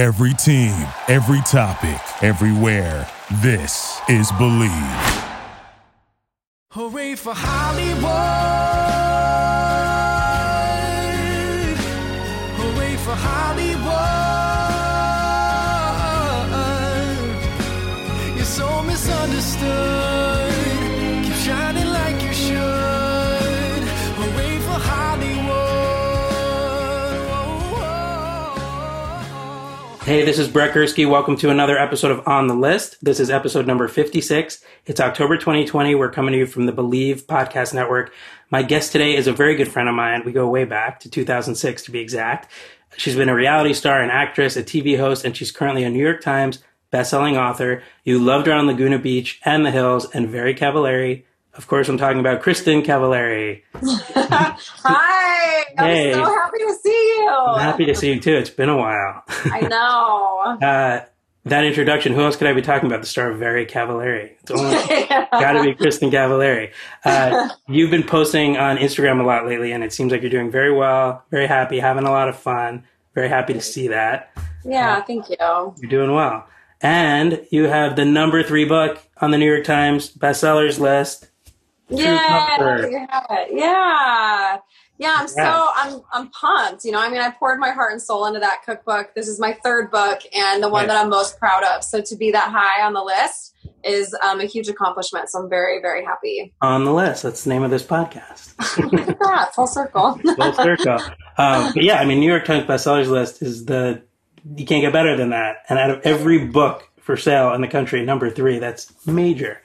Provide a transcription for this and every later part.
Every team, every topic, everywhere. This is Believe. Hooray for Hollywood! Hey, this is Brett. Welcome to another episode of On the List. This is episode number 56. It's October 2020. We're coming to you from the Believe Podcast Network. My guest today is a very good friend of mine. We go way back to 2006 to be exact. She's been a reality star, an actress, a TV host, and she's currently a New York Times bestselling author. You loved her on Laguna Beach and the Hills and Very Cavallari. Of course, I'm talking about Kristin Cavallari. Hi, Hey. I'm so happy to see you. I'm happy to see you too. It's been a while. I know. Uh, that introduction, who else could I be talking about? The star of Very Cavallari. It's only got to be Kristin Cavallari. Uh, you've been posting on Instagram a lot lately, and it seems like you're doing very well, very happy, having a lot of fun. Very happy to see that. yeah, thank you. You're doing well. And you have the number three book on the New York Times bestsellers list. Yeah, comfort. you have it. Yeah. Yeah, I'm Yeah. so I'm I'm pumped. You know, I mean, I poured my heart and soul into that cookbook. This is my third book and the one Yeah. that I'm most proud of. So to be that high on the list is um, a huge accomplishment. So I'm very, very happy. On the list. That's the name of this podcast. Look at that, full circle. Full circle. Um, but yeah, I mean, New York Times bestsellers list is the you can't get better than that. And out of every book for sale in the country, number three, that's major.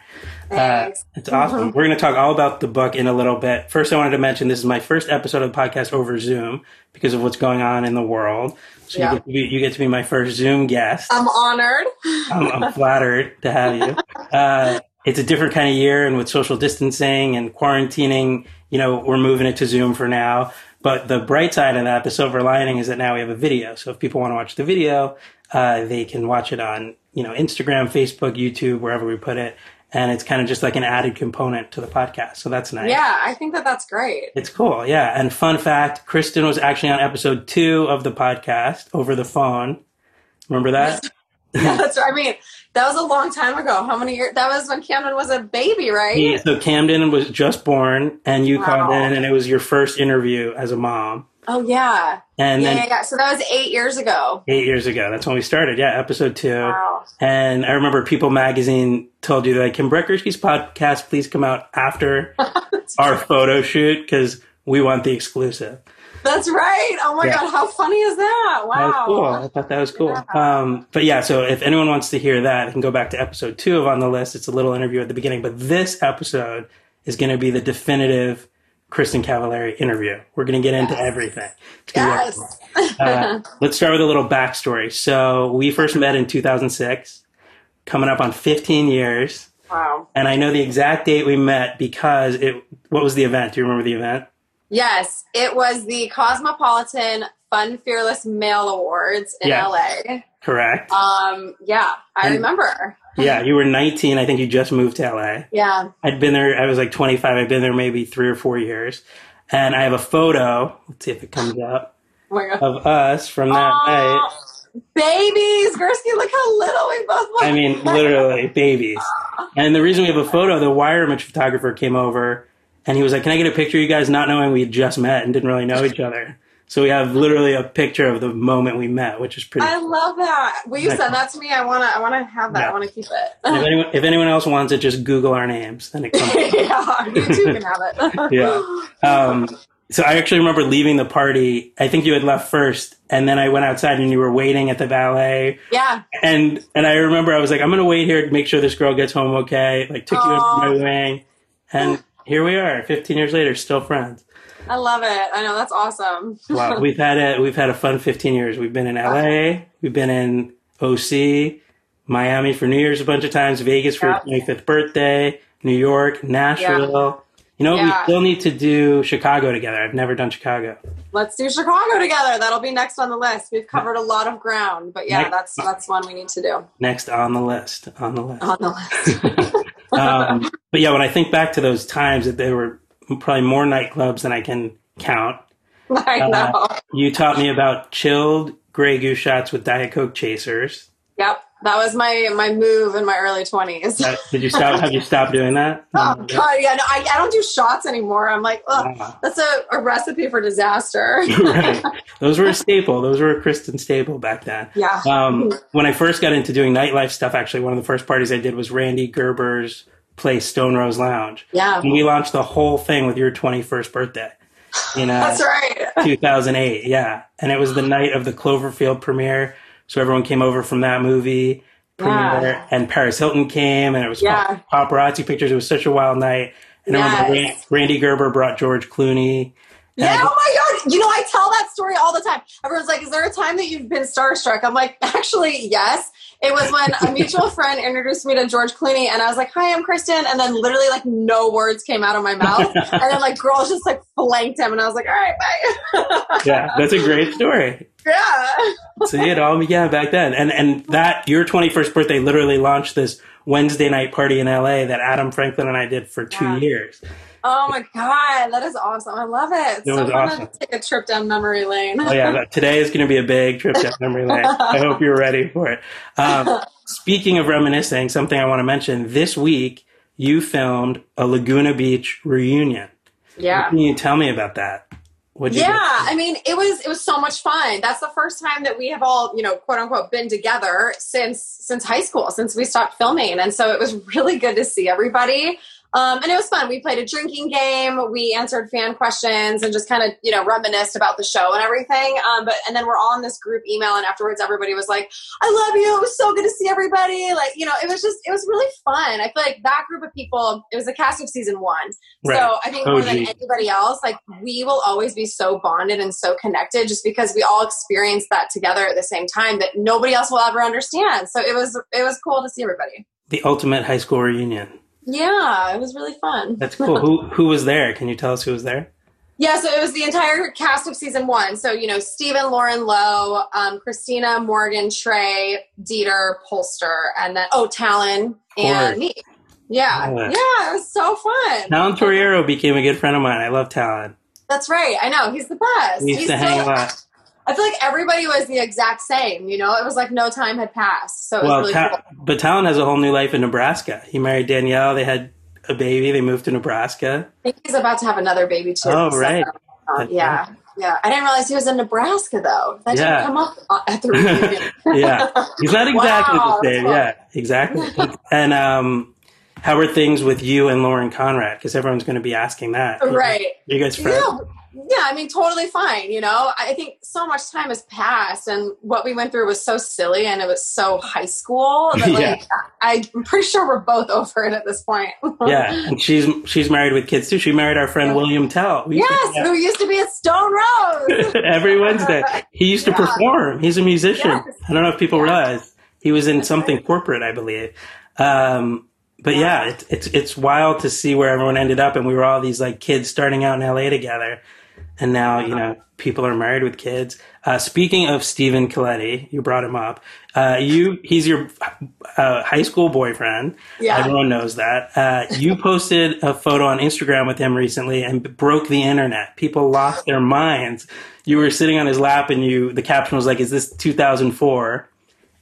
Uh, it's awesome. We're going to talk all about the book in a little bit. First, I wanted to mention this is my first episode of the podcast over Zoom because of what's going on in the world. So Yeah. you, get to be, you get to be my first Zoom guest. I'm honored. I'm, I'm flattered to have you. Uh, it's a different kind of year, and with social distancing and quarantining, you know, we're moving it to Zoom for now. But the bright side of that, the silver lining, is that now we have a video. So if people want to watch the video, uh, they can watch it on, you know, Instagram, Facebook, YouTube, wherever we put it. And it's kind of just like an added component to the podcast. So that's nice. Yeah, I think that that's great. It's cool, yeah. And fun fact, Kristin was actually on episode two of the podcast over the phone. Remember that? Yeah, that's right. I mean, that was a long time ago. How many years? That was when Camden was a baby, right? Yeah, so Camden was just born, and you Wow. called in, and it was your first interview as a mom. Oh yeah. And yeah, then yeah, yeah. So that was eight years ago. eight years ago, that's when we started. Yeah, episode two. Wow. And I remember People Magazine told you that "Can Brett Gursky's podcast please come out after our photo shoot because we want the exclusive." That's right. Oh my Yeah. god, how funny is that? Wow. That cool. I thought that was cool. Yeah. Um, but yeah, so if anyone wants to hear that, they can go back to episode two of On the List. It's a little interview at the beginning, but this episode is going to be the definitive Kristin Cavallari interview. We're going to get into everything. Gonna be Yes. Uh, let's start with a little backstory. So we first met in 2006, coming up on 15 years. Wow. And I know the exact date we met because it. What was the event? Do you remember the event? Yes, it was the Cosmopolitan Fun Fearless Male Awards in Yeah. LA. Correct. Um, yeah, I And- remember. Yeah, you were 19. I think you just moved to LA. Yeah. I'd been there, I was like 25. I'd been there maybe three or four years. And I have a photo, let's see if it comes up, Oh of us from that oh, night. Babies, Gursky, look how little we both look. I mean, literally, babies. And the reason we have a photo, the wire image photographer came over and he was like, Can I get a picture of you guys not knowing we had just met and didn't really know each other? So we have literally a picture of the moment we met, which is pretty I love that. Will you send that to me? I wanna I wanna have that. Yeah. I wanna keep if it. anyone, if anyone else wants it, just Google our names. Then it comes. yeah, you too can have it. Yeah. Um, so I actually remember leaving the party. I think you had left first, and then I went outside and you were waiting at the valet. yeah. And and I remember I was like, I'm gonna wait here to make sure this girl gets home okay. Like took you Aw. under my wing, and here we are, 15 years later, still friends. I love it. I know that's awesome. Wow, we've had a we've had a fun 15 years. We've been in LA, we've been in OC, Miami for New Year's a bunch of times, Vegas for Yeah. 25th birthday, New York, Nashville. You know, we still need to do Chicago together. I've never done Chicago. Let's do Chicago together. That'll be next on the list. We've covered a lot of ground, but yeah, Next- that's that's one we need to do Next on the list. On the list. on the list. um, but yeah, when I think back to those times, that there were probably more nightclubs than I can count. I Uh, know. You taught me about chilled Grey Goose shots with Diet Coke chasers. Yep, that was my my move in my early twenties. Uh, did you stop? have you stopped doing that? Oh god, yeah, no, I, I don't do shots anymore. I'm like, Wow. that's a, a recipe for disaster. right. Those were a staple. Those were a Kristin staple back then. yeah. Um, when I first got into doing nightlife stuff, actually, one of the first parties I did was Randy Gerber's place, Stone Rose Lounge. Yeah. And we launched the whole thing with your 21st birthday in uh, That's right. 2008. Yeah. And it was the night of the Cloverfield premiere. So everyone came over from that movie premiere, Yeah. and Paris Hilton came, and it was Yeah. paparazzi pictures. It was such a wild night. And I remember Yes. Randy Gerber brought George Clooney. Yeah, oh my god. You know, I tell that story all the time. Everyone's like, Is there a time that you've been starstruck? I'm like, actually, yes. It was when a mutual friend introduced me to George Clooney and I was like, Hi, I'm Kristin. And then literally like no words came out of my mouth. and then like girls just like flanked him and I was like, All right, bye. yeah, that's a great story. yeah. See, it all began back then. And and that your 21st birthday literally launched this Wednesday night party in LA that Adam Franklin and I did for two Yeah. years. Oh my god, that is awesome. I love it. It's It so was awesome. to take a trip down memory lane. Oh yeah, today is going to be a big trip down memory lane. I hope you're ready for it. Um, speaking of reminiscing, something I want to mention this week, you filmed a Laguna Beach reunion. yeah. Can you tell me about that? What yeah i mean it was it was so much fun that's the first time that we have all you know quote unquote been together since since high school since we stopped filming and so it was really good to see everybody um, and it was fun we played a drinking game we answered fan questions and just kind of you know reminisced about the show and everything um, but and then we're all in this group email and afterwards everybody was like i love you it was so good to see everybody like you know it was just it was really fun i feel like that group of people it was the cast of season one Right. so I think more than OG. anybody else, like we will always be so bonded and so connected just because we all experienced that together at the same time that nobody else will ever understand. So it was it was cool to see everybody. The ultimate high school reunion. Yeah, it was really fun. That's cool. who who was there? Can you tell us who was there? Yeah, so it was the entire cast of season one. So, you know, Stephen, Lauren Lowe, um, Christina, Morgan, Trey, Dieter, Polster, and then, oh, Talan, and me. Yeah. Yeah. Yeah, it was so fun. Talan Torriero became a good friend of mine. I love Talan. That's right. I know. He's the best. We used He's to hang a lot. I feel like everybody was the exact same. You know, it was like no time had passed. So it was Well, really Ta- cool. but Talan has a whole new life in Nebraska. He married Danielle. They had a baby. They moved to Nebraska. I think he's about to have another baby too. Oh, So, right. That's yeah. Yeah. I didn't realize he was in Nebraska though. That Yeah. didn't come up uh, at the reunion. yeah, he's not exactly Wow, the same. Yeah, exactly. and um, how are things with you and Lauren Conrad? Because everyone's going to be asking that. right. You guys friends? Yeah. Yeah, I mean, totally fine. You know, I think so much time has passed, and what we went through was so silly, and it was so high school that, like, Yeah. I, I'm pretty sure we're both over it at this point. Yeah, and she's she's married with kids too. She married our friend William Tell. We used to Yes, who used to be at Stone Rose. every Wednesday. He used to Yeah. perform. He's a musician. Yes. I don't know if people Yeah. realize he was in something corporate, I believe. Um, but yeah, it's it's it's wild to see where everyone ended up, and we were all these like kids starting out in LA together, and now you know people are married with kids. Uh, speaking of Stephen Colletti, you brought him up. Uh, you he's your uh, high school boyfriend. Yeah. Everyone knows that. Uh, you posted a photo on Instagram with him recently and broke the internet. People lost their minds. You were sitting on his lap, and you the caption was like, "Is this 2004?"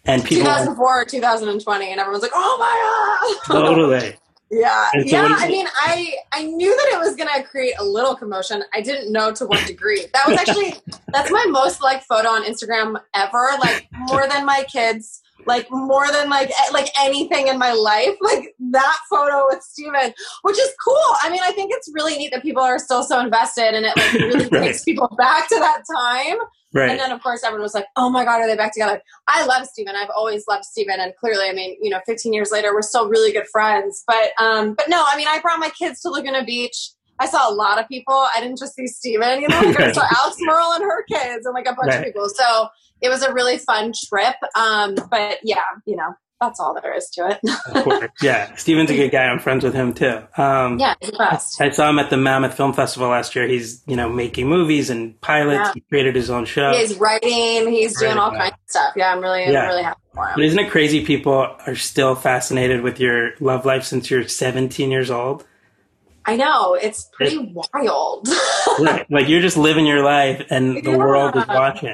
And people 2004 or 2020 and everyone's like oh my god totally. Yeah so yeah i mean i i knew that it was going to create a little commotion. I didn't know to what degree. That was actually that's my most liked photo on instagram ever like more than my kids like more than like like anything in my life. Like that photo with steven which is cool. I mean i think it's really neat that people are still so invested and it like really Right. takes people back to that time Right. And then, of course, everyone was like, "Oh my God, are they back together?" I love Stephen. I've always loved Stephen, and clearly, I mean, you know, 15 years later, we're still really good friends. But, um, but no, I mean, I brought my kids to Laguna Beach. I saw a lot of people. I didn't just see Stephen, you know, like I saw Alex Murrel and her kids, and like a bunch Right. of people. So it was a really fun trip. Um, but yeah, you know, that's all there is to it. Of course. Yeah. Stephen's a good guy. I'm friends with him too. Um, yeah, he's the best. I saw him at the Mammoth Film Festival last year. He's, you know, making movies and pilots. Yeah. He created his own show. He's writing. He's doing all kinds of stuff. Yeah, I'm really, Yeah. I'm really happy for him. But isn't it crazy people are still fascinated with your love life since you're 17 years old? I know it's pretty wild. Right. Like you're just living your life and the world is watching.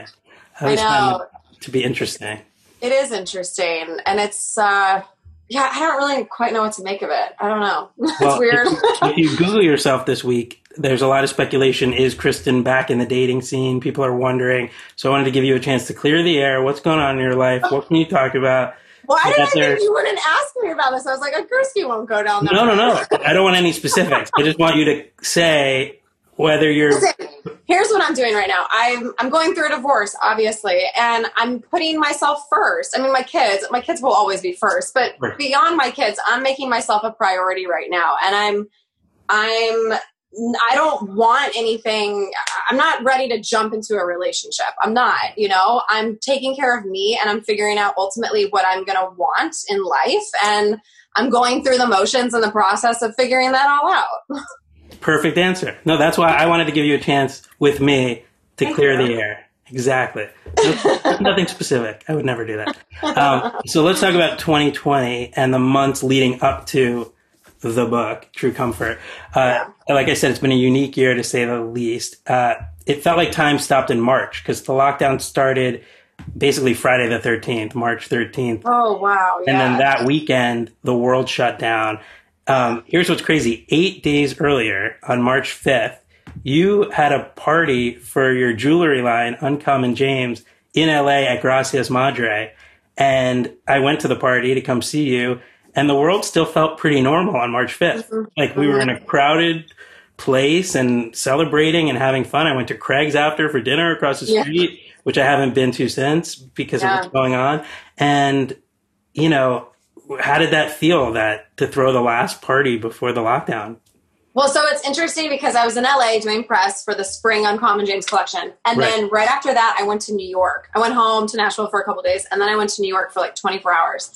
I always find know. to be interesting. It is interesting, and it's uh, yeah. I don't really quite know what to make of it. I don't know. it's Well, weird. if you Google yourself this week, there's a lot of speculation. Is Kristin back in the dating scene? People are wondering. So I wanted to give you a chance to clear the air. What's going on in your life? What can you talk about? Why I did I think you wouldn't ask me about this? I was like, of course you won't go down that. No, no, no. I don't want any specifics. I just want you to say whether you're. Listen, here's what I'm doing right now. I'm I'm going through a divorce, obviously, and I'm putting myself first. I mean, my kids, my kids will always be first, but Right. beyond my kids, I'm making myself a priority right now, and I'm I'm I don't want anything. I'm not ready to jump into a relationship. I'm not, you know, I'm taking care of me and I'm figuring out ultimately what I'm going to want in life. And I'm going through the motions and the process of figuring that all out. Perfect answer. No, that's why I wanted to give you a chance with me to Thank clear you. the air. Exactly. Nothing specific. I would never do that. Um, so let's talk about 2020 and the months leading up to the book, True Comfort. Uh, like I said, it's been a unique year to say the least. Uh, it felt like time stopped in March because the lockdown started basically Friday the 13th, March 13th. Oh, wow. And then that weekend, the world shut down. Um, here's what's crazy. Eight days earlier, on March 5th, you had a party for your jewelry line, Uncommon James, in LA at Gracias Madre. And I went to the party to come see you, and the world still felt pretty normal on March 5th. Like we were in a crowded place and celebrating and having fun. I went to Craig's after for dinner across the Yeah. street, which I haven't been to since because Yeah. of what's going on. And, you know, how did that feel that to throw the last party before the lockdown? Well, so it's interesting because I was in LA doing press for the spring Uncommon James collection. And Right. then right after that, I went to New York. I went home to Nashville for a couple days and then I went to New York for like 24 hours.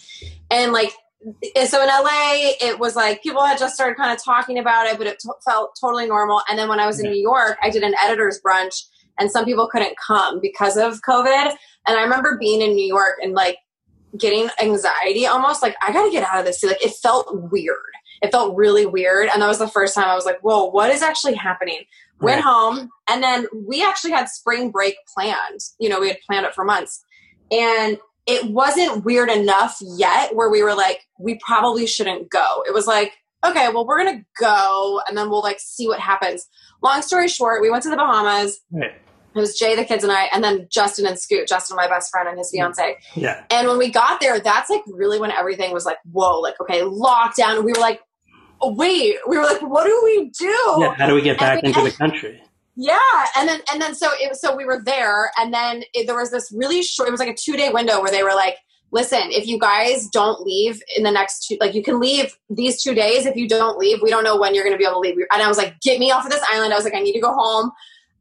And like, so in LA, it was like people had just started kind of talking about it, but it to- felt totally normal. And then when I was in Yeah. New York, I did an editor's brunch and some people couldn't come because of COVID. And I remember being in New York and like getting anxiety almost like, I got to get out of this. Like, it felt weird. It felt really weird. And that was the first time I was like, whoa, what is actually happening? Went Right. home and then we actually had spring break planned. You know, we had planned it for months. And it wasn't weird enough yet where we were like, we probably shouldn't go. It was like, okay, well, we're going to go and then we'll like see what happens. Long story short, we went to the Bahamas. Right. It was Jay, the kids, and I, and then Justin and Scoot, Justin, my best friend, and his fiance. Yeah. And when we got there, that's like really when everything was like, whoa, like, okay, lockdown. And we were like, wait, we were like, what do we do? Yeah. How do we get back And- into the country? Yeah, and then and then so it was so we were there, and then it, there was this really short. It was like a two day window where they were like, "Listen, if you guys don't leave in the next two, like you can leave these two days. If you don't leave, we don't know when you're going to be able to leave." And I was like, "Get me off of this island." I was like, "I need to go home."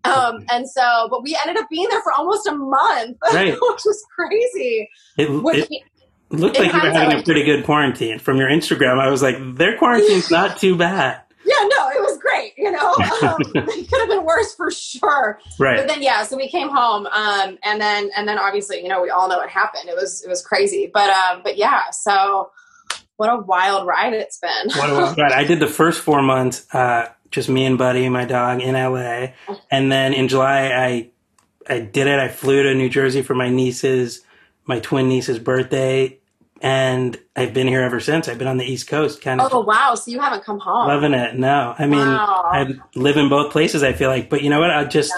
Um, and so, but we ended up being there for almost a month, Right. which was crazy. It, it looked like you were having a pretty good quarantine. From your Instagram, I was like, their quarantine's not too bad. yeah, no, it was great. You know, um, it could have been worse for sure. But Right. then yeah, so we came home, um, and then and then obviously you know we all know what happened. It was it was crazy, but um, but yeah, so what a wild ride it's been. What a wild ride. I did the first four months, uh, just me and Buddy, my dog, in LA, and then in July, I I did it. I flew to New Jersey for my niece's, my twin niece's birthday, and I've been here ever since. I've been on the East Coast, kind of oh wow, so you haven't come home. loving it. No, I mean, Wow. I live in both places. I feel like, but you know what? I just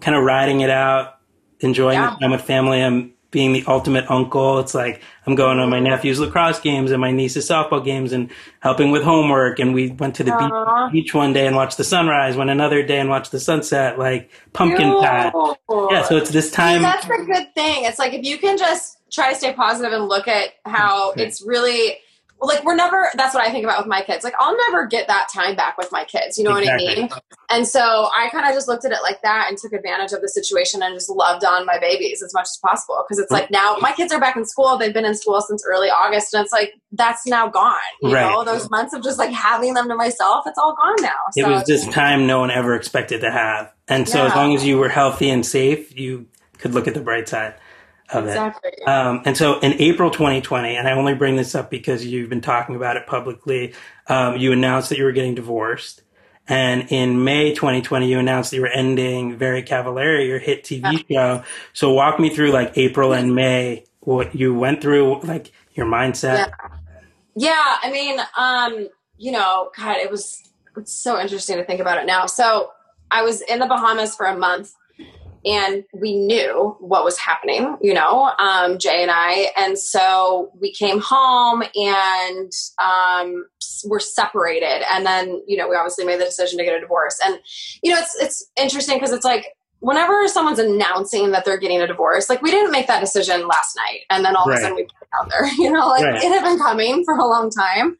kind of riding it out, enjoying Yeah. the time with family. I'm being the ultimate uncle. It's like I'm going to my nephew's lacrosse games and my niece's softball games and helping with homework. And we went to the Aw. beach, beach one day and watched the sunrise. Went another day and watched the sunset. Like pumpkin patch. Beautiful. Yeah. So it's this See, time. that's the good thing. It's like if you can just try to stay positive and look at how Okay. it's really like we're never that's what I think about with my kids. Like I'll never get that time back with my kids. You know Exactly. what I mean? And so I kind of just looked at it like that and took advantage of the situation and just loved on my babies as much as possible. Because it's like now my kids are back in school. They've been in school since early August, and it's like that's now gone. You Right. know, those months of just like having them to myself, it's all gone now. It So was just time no one ever expected to have. And so as long as you were healthy and safe, you could look at the bright side of it. exactly. Um, and so in April 2020, and I only bring this up because you've been talking about it publicly, um, you announced that you were getting divorced. And in May 2020, you announced that you were ending Very Cavallari, your hit TV show. So walk me through like April and May, what you went through, like your mindset. Yeah. Yeah, I mean, um, you know, God, it was it's so interesting to think about it now. So I was in the Bahamas for a month and we knew what was happening, you know, um, Jay and I. And so we came home and um, we're separated. And then, you know, we obviously made the decision to get a divorce. And, you know, it's, it's interesting because it's like, whenever someone's announcing that they're getting a divorce, like we didn't make that decision last night. And then all Right. of a sudden we put it out there, you know, like Right. it had been coming for a long time.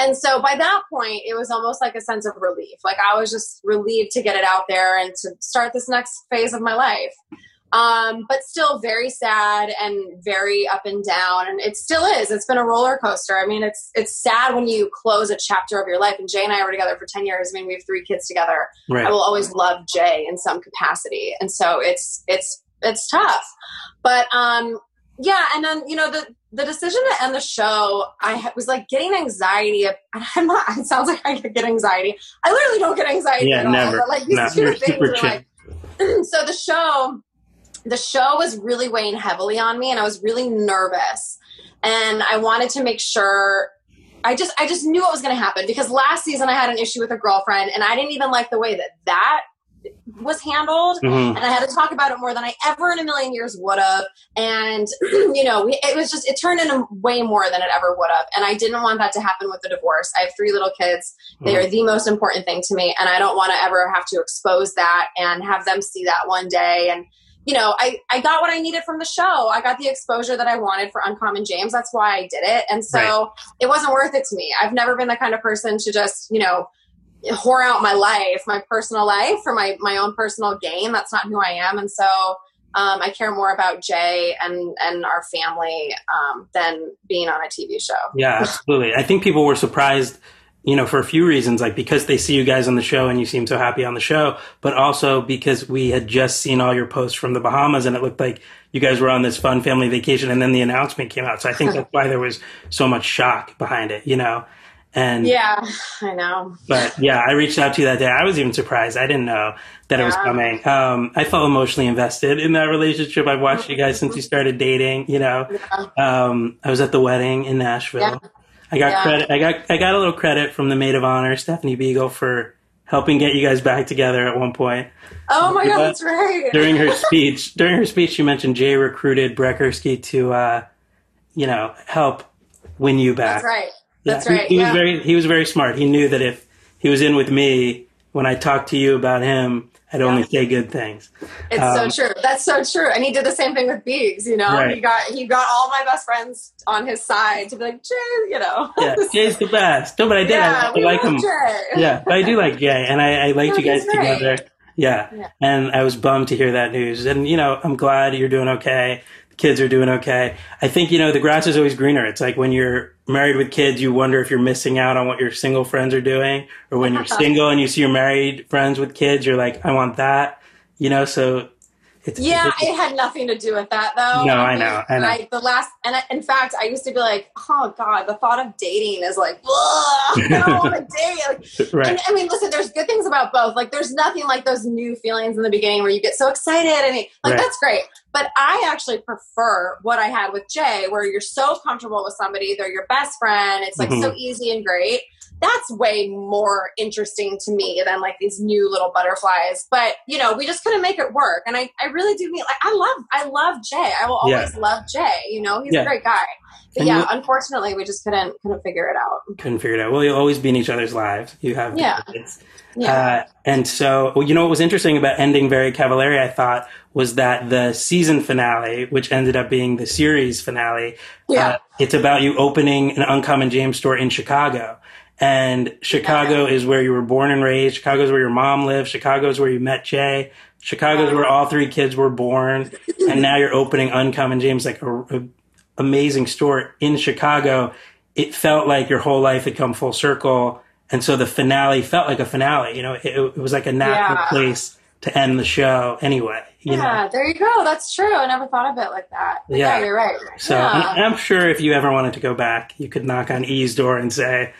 And so by that point, it was almost like a sense of relief. Like I was just relieved to get it out there and to start this next phase of my life. Um, but still very sad and very up and down. And it still is. It's been a roller coaster. I mean, it's it's sad when you close a chapter of your life. And Jay and I were together for 10 years. I mean, we have three kids together. Right. I will always love Jay in some capacity. And so it's it's it's tough. But um yeah, and then you know the the decision to end the show, I was like getting anxiety. Of, I'm not. It sounds like I get anxiety. I literally don't get anxiety. Yeah, at all, never. But like these No, two things like. so the show, the show was really weighing heavily on me, and I was really nervous, and I wanted to make sure. I just I just knew what was going to happen because last season I had an issue with a girlfriend, and I didn't even like the way that that was handled Mhm. and I had to talk about it more than I ever in a million years would have. And you know, it was just it turned into way more than it ever would have. And I didn't want that to happen with the divorce. I have three little kids; they are the most important thing to me, and I don't want to ever have to expose that and have them see that one day. And you know, I I got what I needed from the show. I got the exposure that I wanted for Uncommon James. That's why I did it. And so Right. it wasn't worth it to me. I've never been the kind of person to just you know whore out my life, my personal life for my my own personal gain. That's not who I am, and so um, I care more about Jay and and our family um, than being on a TV show. Yeah, absolutely. I think people were surprised, you know, for a few reasons, like because they see you guys on the show and you seem so happy on the show, but also because we had just seen all your posts from the Bahamas and it looked like you guys were on this fun family vacation and then the announcement came out. So I think that's why there was so much shock behind it, you know? And Yeah, I know. but yeah, I reached out to you that day. I was even surprised. I didn't know that it was coming. Um, I felt emotionally invested in that relationship. I've watched you guys since you started dating. You know, um, I was at the wedding in Nashville. Yeah. I got Yeah. credit. I got I got a little credit from the maid of honor, Stephanie Beagle, for helping get you guys back together at one point. Oh my Yeah. god, that's right. During her speech, during her speech, she mentioned Jay recruited Brett Gursky to, uh, you know, help win you back. That's right. Yeah, That's he- right. He, yeah. was very he was very smart. He knew that if he was in with me, when I talked to you about him, I'd only say good things. It's Um, so true. That's so true. And he did the same thing with Beegs, you know. Right. He got he got all my best friends on his side to be like, Jay, you know. Yeah, Jay's the best. No, but I did. Yeah, I, I like him. Jay. Yeah, but I do like Jay, and I, I liked you guys together. Yeah. Yeah. and I was bummed to hear that news. And you know, I'm glad you're doing okay. Kids are doing okay. I think you know the grass is always greener. It's like when you're married with kids, you wonder if you're missing out on what your single friends are doing, or when you're single and you see your married friends with kids, you're like, I want that. You know, so it's Yeah, it's- it had nothing to do with that though. No, I know, I know. Like the last, and I, in fact, I used to be like, oh god, the thought of dating is like, I don't want to date. Like, right. And I mean, listen, there's good things about both. Like, there's nothing like those new feelings in the beginning where you get so excited and like Right. that's great. But I actually prefer what I had with Jay, where you're so comfortable with somebody, they're your best friend. It's like Mhm. so easy and great. That's way more interesting to me than like these new little butterflies. But you know, we just couldn't make it work. And I, I really do mean like I love I love Jay. I will always love Jay. You know, he's Yeah. a great guy. But And yeah, you- unfortunately, we just couldn't couldn't figure it out. Couldn't figure it out. Well, you'll always be in each other's lives. You have Yeah. kids. Yeah. Uh, and so, well, you know, what was interesting about ending Very Cavallari, I thought, was that the season finale, which ended up being the series finale, Yeah. uh, it's about you opening an Uncommon James store in Chicago. And Chicago is where you were born and raised. Chicago is where your mom lived. Chicago is where you met Jay. Chicago is where all three kids were born. and now you're opening Uncommon James, like a, a amazing store in Chicago. It felt like your whole life had come full circle. And so the finale felt like a finale. You know, it, it was like a natural Yeah. place to end the show anyway. You yeah, know? there you go. That's true. I never thought of it like that. Yeah. yeah. you're right. So yeah. I'm sure if you ever wanted to go back, you could knock on E's door and say,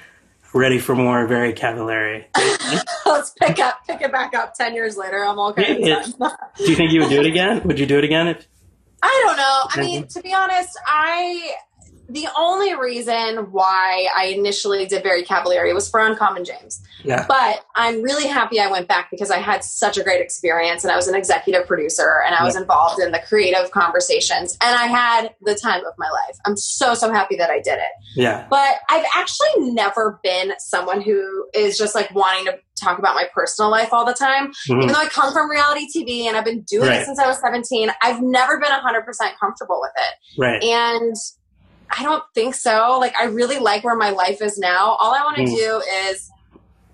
ready for more, very cavallari. Let's pick up, pick it back up. Ten years later, I'm all Yeah, of done. Do you think you would do it again? Would you do it again? If, I don't know. I mean, to be honest, I the only reason why I initially did Very Cavallari was for Uncommon James. yeah. But I'm really happy I went back because I had such a great experience and I was an executive producer and I was involved in the creative conversations and I had the time of my life. I'm so, so happy that I did it. Yeah. But I've actually never been someone who is just like wanting to talk about my personal life all the time. Mhm. Even though I come from reality TV and I've been doing Right. it since I was 17, I've never been 100% comfortable with it. Right. And I don't think so. Like, I really like where my life is now. All I want to Mm. do is,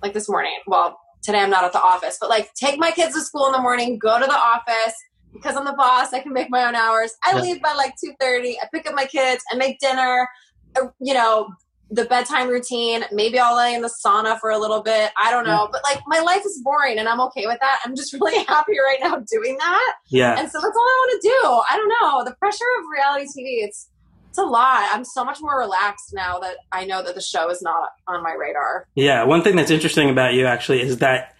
like this morning, well, today I'm not at the office, but like take my kids to school in the morning, go to the office. Because I'm the boss, I can make my own hours. I leave by like 2.30. I pick up my kids. I make dinner. uh, You know, the bedtime routine. Maybe I'll lay in the sauna for a little bit. I don't know. But like my life is boring and I'm okay with that. I'm just really happy right now doing that. Yeah. And so that's all I want to do. I don't know. The pressure of reality TV, it's it's a lot. I'm so much more relaxed now that I know that the show is not on my radar. Yeah. One thing that's interesting about you actually is that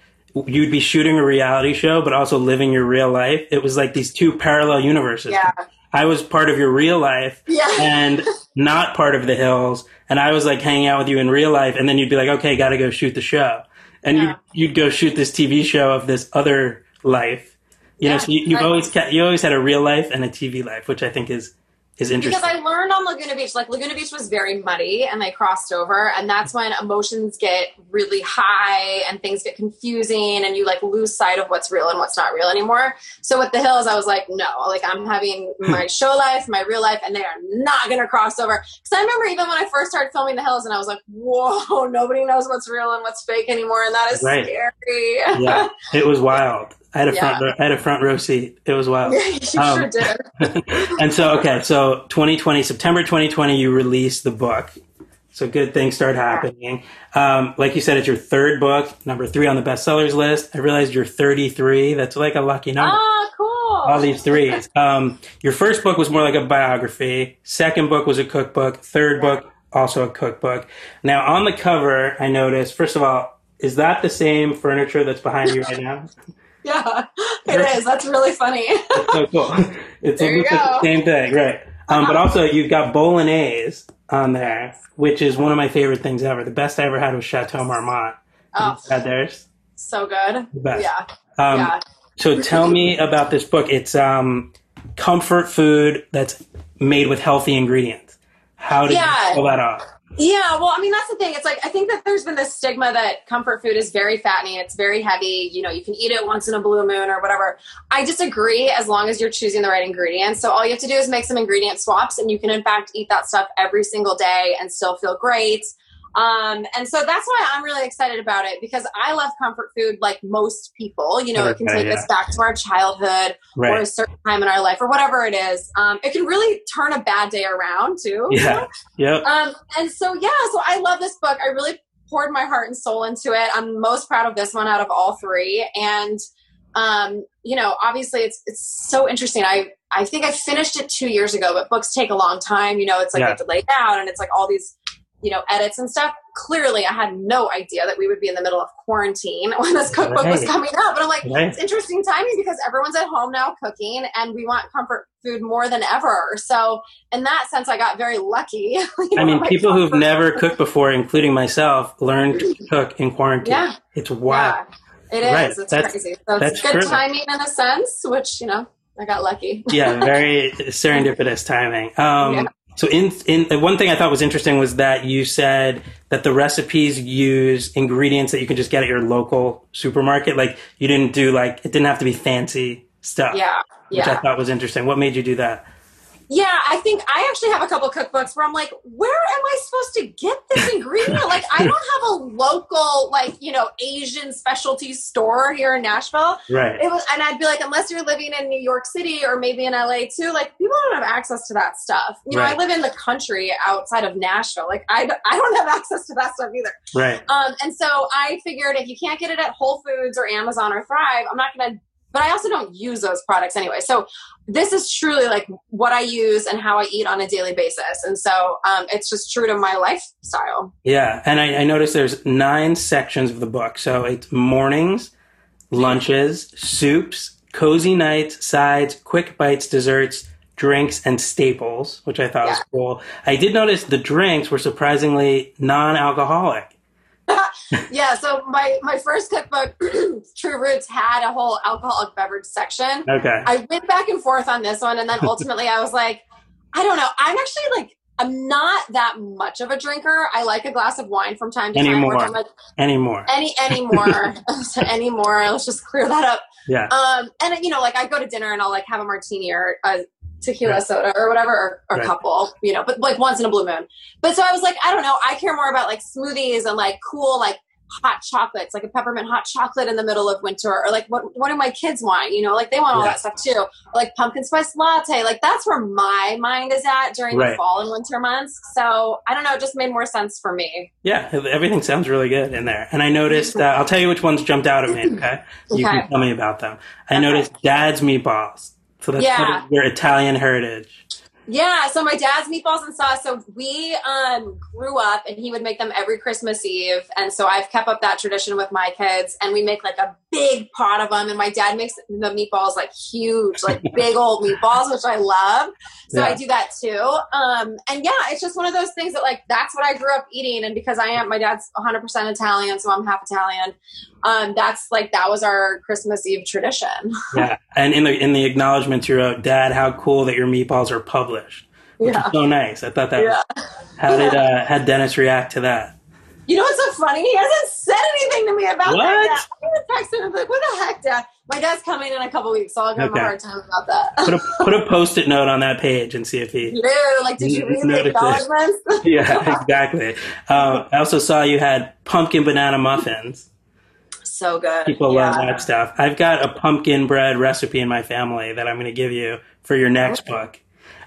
you'd be shooting a reality show, but also living your real life. It was like these two parallel universes. Yeah. I was part of your real life Yeah. and not part of the hills. And I was like hanging out with you in real life. And then you'd be like, okay, got to go shoot the show. And Yeah. you'd, you'd go shoot this TV show of this other life. You know, Yeah, so you, you've right. always you always had a real life and a TV life, which I think is is interesting. Because I learned on Laguna Beach, like Laguna Beach was very muddy and they crossed over. And that's when emotions get really high and things get confusing and you like lose sight of what's real and what's not real anymore. So with the hills, I was like, no, like I'm having hmm. my show life, my real life, and they are not going to cross over. Because I remember even when I first started filming the hills and I was like, whoa, nobody knows what's real and what's fake anymore. And that is Right. scary. yeah, it was wild. I had a front row, I had a front row seat. It was wild. Yeah, you sure Um, did. and so okay, so 2020 September 2020 you released the book. So good things start happening. Um, like you said, it's your third book, number three on the bestsellers list. I realized you're 33. That's like a lucky number. Oh, cool. All these threes. Um, your first book was more like a biography. Second book was a cookbook. Third book also a cookbook. Now on the cover, I noticed. First of all, is that the same furniture that's behind you right now? Yeah, it is. That's really funny. So cool. It's There it's the same thing, right? Um, but also, you've got bolognese on there, which is one of my favorite things ever. The best I ever had was Chateau Marmont. Oh, Had theirs. so good. The best. Yeah, Um, yeah. So tell me about this book. It's um, comfort food that's made with healthy ingredients. How did Yeah. you pull that off? Yeah, well, I mean, that's the thing. It's like, I think that there's been this stigma that comfort food is very fattening, it's very heavy. You know, you can eat it once in a blue moon or whatever. I disagree as long as you're choosing the right ingredients. So, all you have to do is make some ingredient swaps, and you can, in fact, eat that stuff every single day and still feel great. Um, and so that's why I'm really excited about it because I love comfort food like most people. You know, it can take yeah. us back to our childhood or a certain time in our life or whatever it is. Um, it can really turn a bad day around too. you know? Yeah. Yep. Um, and so yeah, so I love this book. I really poured my heart and soul into it. I'm most proud of this one out of all three. And um, you know, obviously it's it's so interesting. I I think I finished it two years ago, but books take a long time. You know, it's like Yeah. you have to lay down and it's like all these you know edits and stuff. Clearly, I had no idea that we would be in the middle of quarantine when this cookbook was coming out. But I'm like, Right. it's interesting timing because everyone's at home now cooking, and we want comfort food more than ever. So in that sense, I got very lucky. you I mean, people who've comfort never cooked before, including myself, learned to cook in quarantine. Yeah. It's wild. Yeah, it is. Right. It's That's- crazy. So that's it's good true. timing in a sense, which you know I got lucky. yeah, very serendipitous timing. Um, Yeah. So, in in one thing I thought was interesting was that you said that the recipes use ingredients that you can just get at your local supermarket. Like you didn't do like it didn't have to be fancy stuff. Yeah, which I thought was interesting. What made you do that? Yeah. I think I actually have a couple cookbooks where I'm like, where am I supposed to get this ingredient? like, I don't have a local like you know Asian specialty store here in Nashville. Right. It was, and I'd be like, unless you're living in New York City or maybe in LA too, like people don't have access to that stuff. You know, Right. I live in the country outside of Nashville. Like, I, I don't have access to that stuff either. Right. Um, and so I figured if you can't get it at Whole Foods or Amazon or Thrive, I'm not going to but I also don't use those products anyway. So this is truly like what I use and how I eat on a daily basis. And so um, it's just true to my lifestyle. Yeah, and I, I noticed there's nine sections of the book. So it's mornings, lunches, soups, cozy nights, sides, quick bites, desserts, drinks, and staples, which I thought was cool. I did notice the drinks were surprisingly non-alcoholic. Yeah, so my my first cookbook, True Roots, had a whole alcoholic beverage section. Okay. I went back and forth on this one, and then ultimately I was like, I don't know. I'm actually like, I'm not that much of a drinker. I like a glass of wine from time to Anymore. time. Or Anymore. any anymore, anymore. Let's just clear that up. Yeah. Um, and you know, like I go to dinner and I'll like have a martini or a tequila Right. soda or whatever, or, or a Right. couple, you know, but like once in a blue moon. But so I was like, I don't know. I care more about like smoothies and like cool, like hot chocolates, like a peppermint hot chocolate in the middle of winter, or like what what do my kids want? You know, like they want all Yeah. that stuff too. Or, like pumpkin spice latte. Like that's where my mind is at during Right. the fall and winter months. So I don't know. It just made more sense for me. Yeah, everything sounds really good in there. And I noticed, uh, I'll tell you which ones jumped out at me, okay? You Okay. can tell me about them. I Okay. noticed Dad's meatballs. So that's Yeah. your Italian heritage. Yeah, so my dad's meatballs and sauce. So we um, grew up, and he would make them every Christmas Eve, and so I've kept up that tradition with my kids. And we make like a big pot of them, and my dad makes the meatballs like huge, like big old meatballs, which I love. So Yeah. I do that too. Um, and yeah, it's just one of those things that like that's what I grew up eating, and because I am, my dad's 100 percent Italian, so I'm half Italian. Um, that's like that was our Christmas Eve tradition. Yeah. And in the in the acknowledgments you wrote, Dad, how cool that your meatballs are published. Which Yeah. is so nice. I thought that Yeah. was, how did uh, how Dennis react to that? You know what's so funny? He hasn't said anything to me about What? that yet. I'm gonna text him and be like, "What the heck, Dad?" My dad's coming in a couple weeks, so I'll give him a hard time about that. Put a put a post-it note on that page and see if he Yeah, like, did you read the acknowledgments? Yeah, exactly. Um, I also saw you had pumpkin banana muffins. so good. People yeah. love that stuff. I've got a pumpkin bread recipe in my family that I'm going to give you for your next book.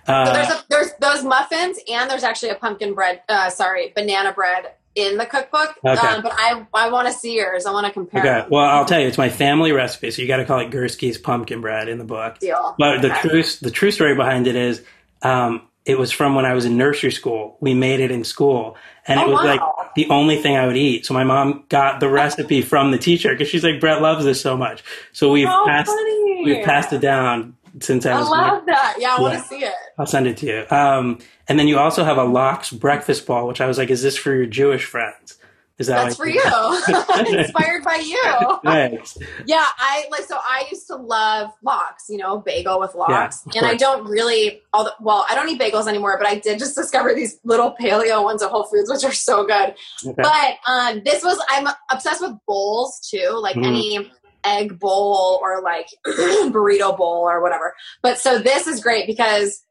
So Uh, there's a, there's those muffins, and there's actually a pumpkin bread. Uh, sorry, banana bread in the cookbook. Okay. Um, but I I want to see yours. I want to compare. okay. them. Well, I'll tell you, it's my family recipe, so you got to call it Gursky's pumpkin bread in the book. Deal. But the true the true story behind it is, um, it was from when I was in nursery school. We made it in school, and it Oh, was wow. like the only thing I would eat. So my mom got the recipe from the teacher because she's like, Brett loves this so much. So we've Oh, passed funny. we've passed it down since I I was. love that. Yeah, I want to see it. I'll send it to you. Um, and then you also have a lox breakfast ball, which I was like, is this for your Jewish friends? Is that That's for you. Inspired by you. Thanks. Yeah, I like so I used to love lox, you know, bagel with lox. of and I don't really all the, well, I don't eat bagels anymore, but I did just discover these little paleo ones at Whole Foods which are so good. Okay. But um this was I'm obsessed with bowls too, like Mhm. any egg bowl or like burrito bowl or whatever. But so this is great because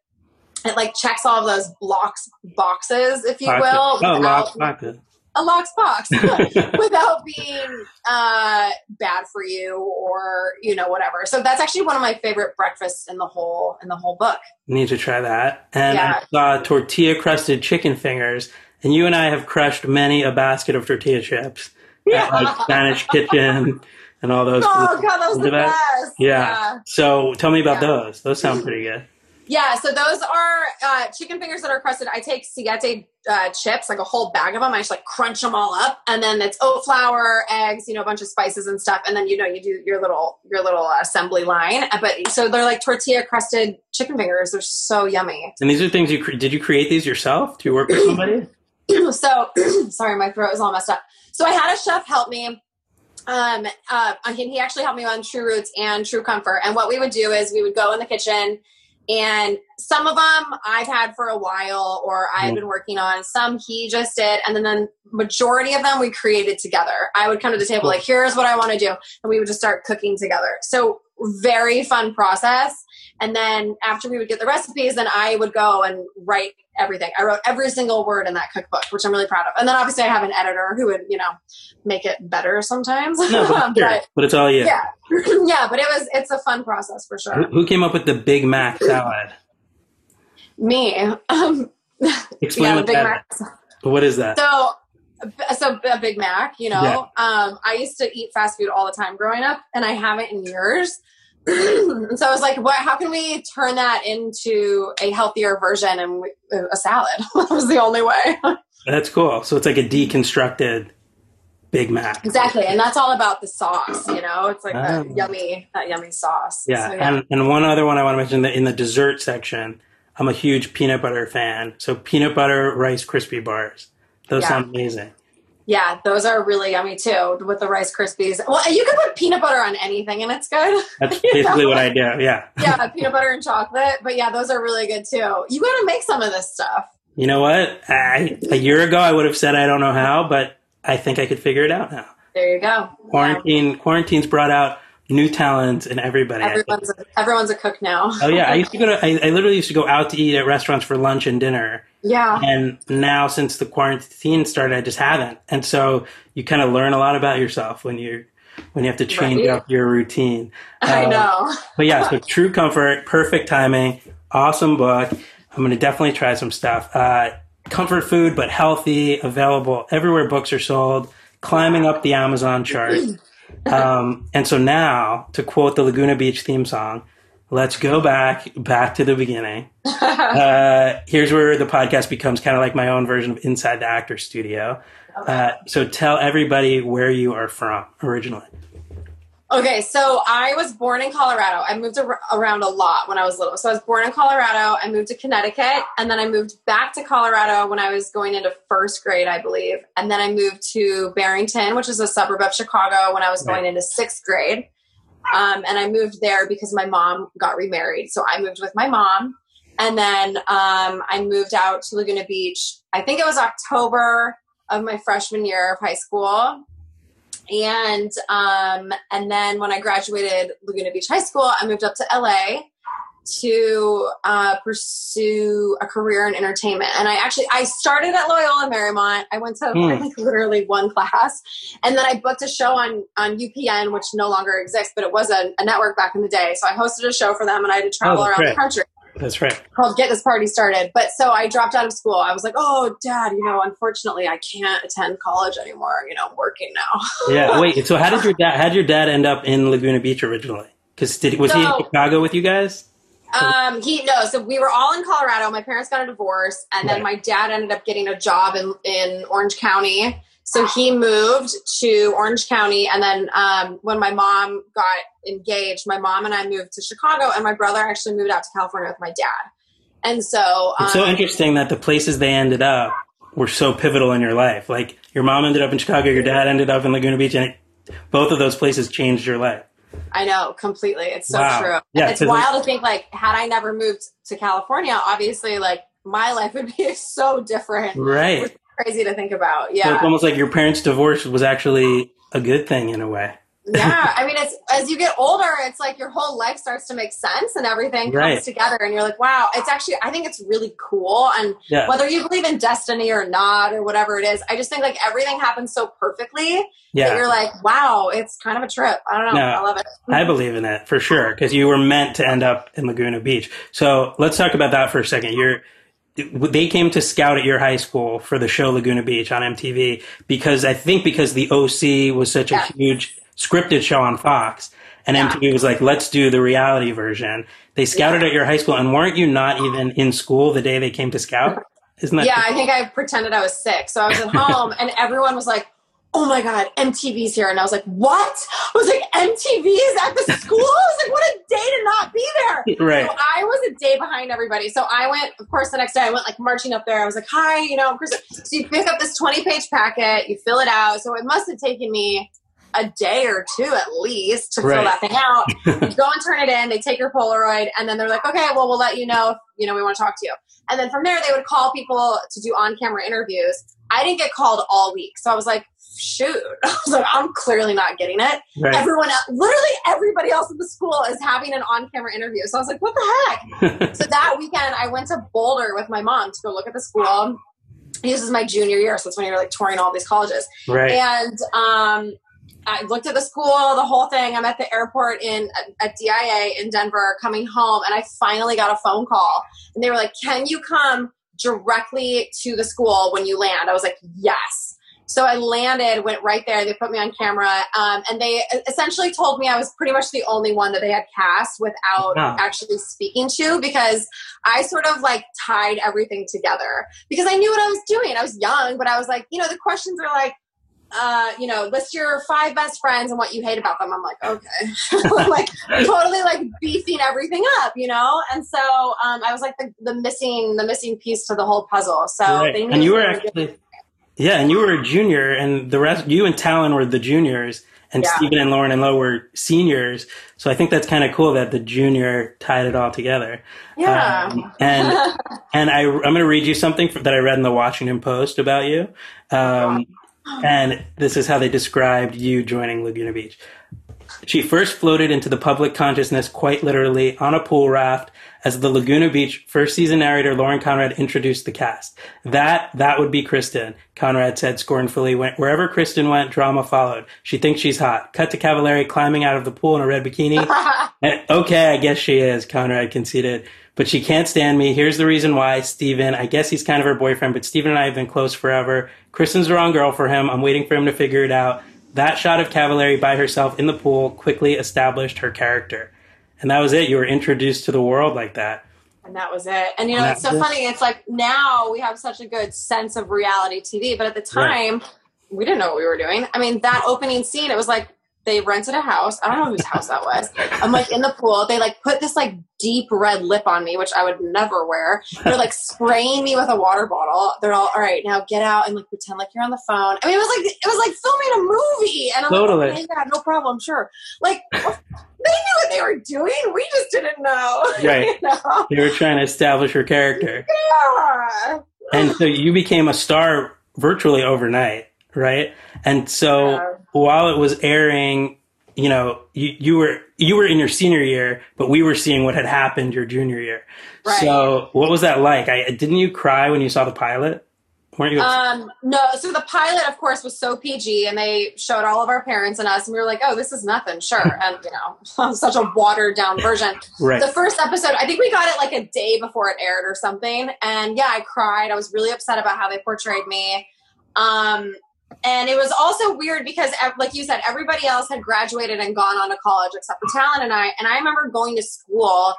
it like checks all of those lox boxes, if you will. Oh, without- a lox box without being uh, bad for you or you know whatever. So that's actually one of my favorite breakfasts in the whole in the whole book. Need to try that. And Yeah. I saw tortilla crusted chicken fingers. And you and I have crushed many a basket of tortilla chips at like Spanish Kitchen and all those. Oh god, that was the best. Yeah. So tell me about Yeah. those. Those sound pretty good. Yeah, so those are uh, chicken fingers that are crusted. I take siete uh, chips, like a whole bag of them. I just like crunch them all up, and then it's oat flour, eggs, you know, a bunch of spices and stuff, and then you know you do your little your little assembly line. Uh, But so they're like tortilla crusted chicken fingers. They're so yummy. And these are things you cre- did you create these yourself? Do you work with somebody? so sorry, my throat is all messed up. So I had a chef help me. Um, uh, he actually helped me on True Roots and True Comfort. And what we would do is we would go in the kitchen, and some of them I've had for a while, or I've Mm. been working on. Some he just did, and then the majority of them we created together. I would come to the table like, "Here's what I want to do," and we would just start cooking together. So very fun process. And then after we would get the recipes, then I would go and write everything. I wrote every single word in that cookbook, which I'm really proud of. And then obviously I have an editor who would, you know, make it better sometimes. No, but, sure. But, but it's all you. yeah, yeah, but it was it's a fun process for sure. who came up with the Big Mac salad? Me, um, Explain yeah, the what Big that Mac. is. What is that? So, so a Big Mac, you know. Yeah. Um, I used to eat fast food all the time growing up, and I haven't in years. And so I was like, what, how can we turn that into a healthier version and a salad? that was the only way. That's cool. So it's like a deconstructed Big Mac. exactly. And that's all about the sauce, you know, it's like that Oh. yummy, that yummy sauce. Yeah, So, And, and one other one I want to mention that in the dessert section, I'm a huge peanut butter fan. So peanut butter Rice Krispie bars. Those Yeah. sound amazing. Yeah, those are really yummy too with the Rice Krispies. Well, you can put peanut butter on anything and it's good. That's basically know? what I do. Yeah. yeah, peanut butter and chocolate. But yeah, those are really good too. You got to make some of this stuff. You know what? I, a year ago, I would have said I don't know how, but I think I could figure it out now. There you go. Quarantine, quarantine's brought out new talents in everybody. Everyone's a, everyone's a cook now. Oh yeah, I used to go to. I, I literally used to go out to eat at restaurants for lunch and dinner, yeah. and now since the quarantine started, I just haven't. And so you kind of learn a lot about yourself when you're when you have to change Right. up your routine. I Um, know. But yeah, so True Comfort, perfect timing, awesome book. I'm going to definitely try some stuff. Uh, comfort food, but healthy, available everywhere books are sold, climbing up the Amazon chart. Um, and so now, to quote the Laguna Beach theme song, let's go back, back to the beginning. Uh, here's where the podcast becomes kind of like my own version of Inside the Actor Studio. Uh, so tell everybody where you are from originally. Okay, so I was born in Colorado. I moved ar- around a lot when I was little. So I was born in Colorado. I moved to Connecticut, and then I moved back to Colorado when I was going into first grade, I believe. And then I moved to Barrington, which is a suburb of Chicago, when I was going into sixth grade. Um, and I moved there because my mom got remarried. So I moved with my mom. And then um, I moved out to Laguna Beach. I think it was October of my freshman year of high school and um, and then when I graduated Laguna Beach High School, I moved up to LA to uh, pursue a career in entertainment. And I actually I started at Loyola Marymount. I went to Hmm. like literally one class, and then I booked a show on on UPN, which no longer exists, but it was a, a network back in the day. So I hosted a show for them, and I had to travel Oh, around the country That's right. called Get This Party Started. But so I dropped out of school. I was like, oh, dad, you know, unfortunately, I can't attend college anymore. You know, I'm working now. Yeah. Wait. So how did your dad? How did your dad end up in Laguna Beach originally? Because did was he in Chicago with you guys? Um, he no, so we were all in Colorado. My parents got a divorce, and then Right. my dad ended up getting a job in in Orange County. So he moved to Orange County, and then um, when my mom got engaged, my mom and I moved to Chicago, and my brother actually moved out to California with my dad. And so, um, It's so interesting that the places they ended up were so pivotal in your life. Like your mom ended up in Chicago, your dad ended up in Laguna Beach, and it, both of those places changed your life. I know completely. It's so Wow. true. Yeah, it's wild to think like had I never moved to California, obviously like my life would be so different. Right. Crazy to think about. So Yeah. it's almost like your parents' divorce was actually a good thing in a way. Yeah. I mean it's as you get older, it's like your whole life starts to make sense and everything comes Right. together and you're like, wow, it's actually I think it's really cool. And Yeah. whether you believe in destiny or not or whatever it is, I just think like everything happens so perfectly that you're like, wow, it's kind of a trip. I don't know. No, I love it. I believe in it for sure because you were meant to end up in Laguna Beach. So let's talk about that for a second. You're they came to scout at your high school for the show Laguna Beach on MTV because I think because the OC was such a huge scripted show on Fox and Yeah. MTV was like, let's do the reality version. They scouted at your high school and weren't you not even in school the day they came to scout? Isn't that Yeah, I think I pretended I was sick. So I was at home and everyone was like, oh my God, MTV's here. And I was like, what? I was like, MTV's at the school? I was like, what a day to not be there. right? So I was a day behind everybody. So I went, of course, the next day I went like marching up there. I was like, hi, you know, Chris. So you pick up this 20 page packet, you fill it out. So it must have taken me a day or two at least to Right. fill that thing out. you go and turn it in, they take your Polaroid, and then they're like, okay, well, we'll let you know if, you know, we want to talk to you. And then from there, they would call people to do on camera interviews. I didn't get called all week. So I was like, shoot. I was like, I'm clearly not getting it Right. everyone else, literally everybody else at the school is having an on-camera interview. So I was like, what the heck? so that weekend I went to Boulder with my mom to go look at the school. This is my junior year, so it's when you're like touring all these colleges. right. And um, I looked at the school, the whole thing. I'm at the airport in at DIA in Denver, coming home, and I finally got a phone call, and they were like, "Can you come directly to the school when you land?" I was like, "Yes." So I landed, went right there. They put me on camera, um, and they essentially told me I was pretty much the only one that they had cast without Wow. actually speaking to because I sort of like tied everything together because I knew what I was doing. I was young, but I was like, you know, the questions are like, uh, you know, list your five best friends and what you hate about them. I'm like, okay, like totally like beefing everything up, you know. And so um, I was like the, the missing the missing piece to the whole puzzle. So Right. they And you were actually, yeah, and you were a junior, and the rest, you and Talan were the juniors, and Yeah. Stephen and Lauren and Lo were seniors. So I think that's kind of cool that the junior tied it all together. Yeah. Um, and and I, I'm going to read you something that I read in the Washington Post about you. Um, and this is how they described you joining Laguna Beach. She first floated into the public consciousness quite literally on a pool raft as the Laguna Beach first season narrator Lauren Conrad introduced the cast. That that would be Kristin, Conrad said scornfully. Wherever Kristin went, drama followed. She thinks she's hot. Cut to Cavallari climbing out of the pool in a red bikini. And, okay, I guess she is, Conrad conceded. But she can't stand me. Here's the reason why. Stephen, I guess he's kind of her boyfriend, but Stephen and I have been close forever. Kristin's the wrong girl for him. I'm waiting for him to figure it out. That shot of Cavallari by herself in the pool quickly established her character. And that was it. You were introduced to the world like that. and that was it. And you know, And it's so it. funny. It's like now we have such a good sense of reality TV, but at the time, we didn't know what we were doing. I mean, that opening scene, it was like they rented a house. I don't know whose house that was. I'm like in the pool. They like put this like deep red lip on me, which I would never wear. They're like spraying me with a water bottle. They're all, all right, now get out and like pretend like you're on the phone. I mean, it was like it was like filming a movie. And I'm Totally. like, okay, yeah, no problem, sure. Like they knew what they were doing. We just didn't know. Right. you know? You were trying to establish her character. Yeah. And so you became a star virtually overnight, right? And so Yeah. while it was airing, you know, you, you were you were in your senior year, but we were seeing what had happened your junior year. Right. So what was that like? I didn't you cry when you saw the pilot? Weren't you? Um, no, so the pilot, of course, was so PG, and they showed all of our parents and us, and we were like, "Oh, this is nothing, sure." And you know, such a watered down version. right. The first episode, I think we got it like a day before it aired or something, and yeah, I cried. I was really upset about how they portrayed me. Um, and it was also weird because, like you said, everybody else had graduated and gone on to college except for Talan and I. And I remember going to school,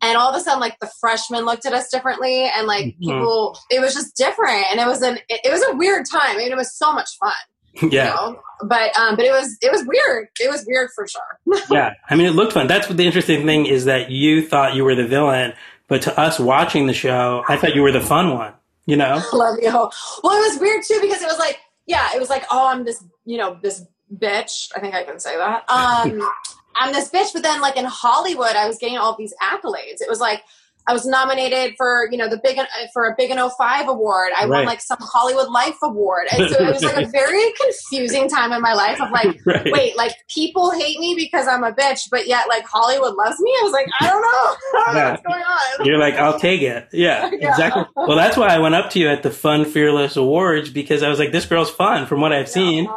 and all of a sudden, like the freshmen looked at us differently, and like Mhm. people, it was just different, and it was an it, it was a weird time. I mean, it was so much fun, you yeah. know. But um, but it was it was weird. It was weird for sure. yeah. I mean, it looked fun. That's what the interesting thing is that you thought you were the villain, but to us watching the show, I thought you were the fun one. You know? Love you. Well, it was weird too because it was like, yeah, it was like, oh, I'm this, you know, this bitch. I think I can say that. Um, I'm this bitch. But then, like in Hollywood, I was getting all these accolades. It was like I was nominated for, you know, the big uh, for a Big and 05 award. I Right. won like some Hollywood Life award, and so it was like a very confusing time in my life of like. right. Wait, like people hate me because I'm a bitch, but yet like Hollywood loves me. I was like, I don't know, I don't know Yeah. what's going on. You're like, I'll take it. Yeah, Yeah. exactly. Well, that's why I went up to you at the Fun Fearless Awards because I was like, this girl's fun from what I've seen.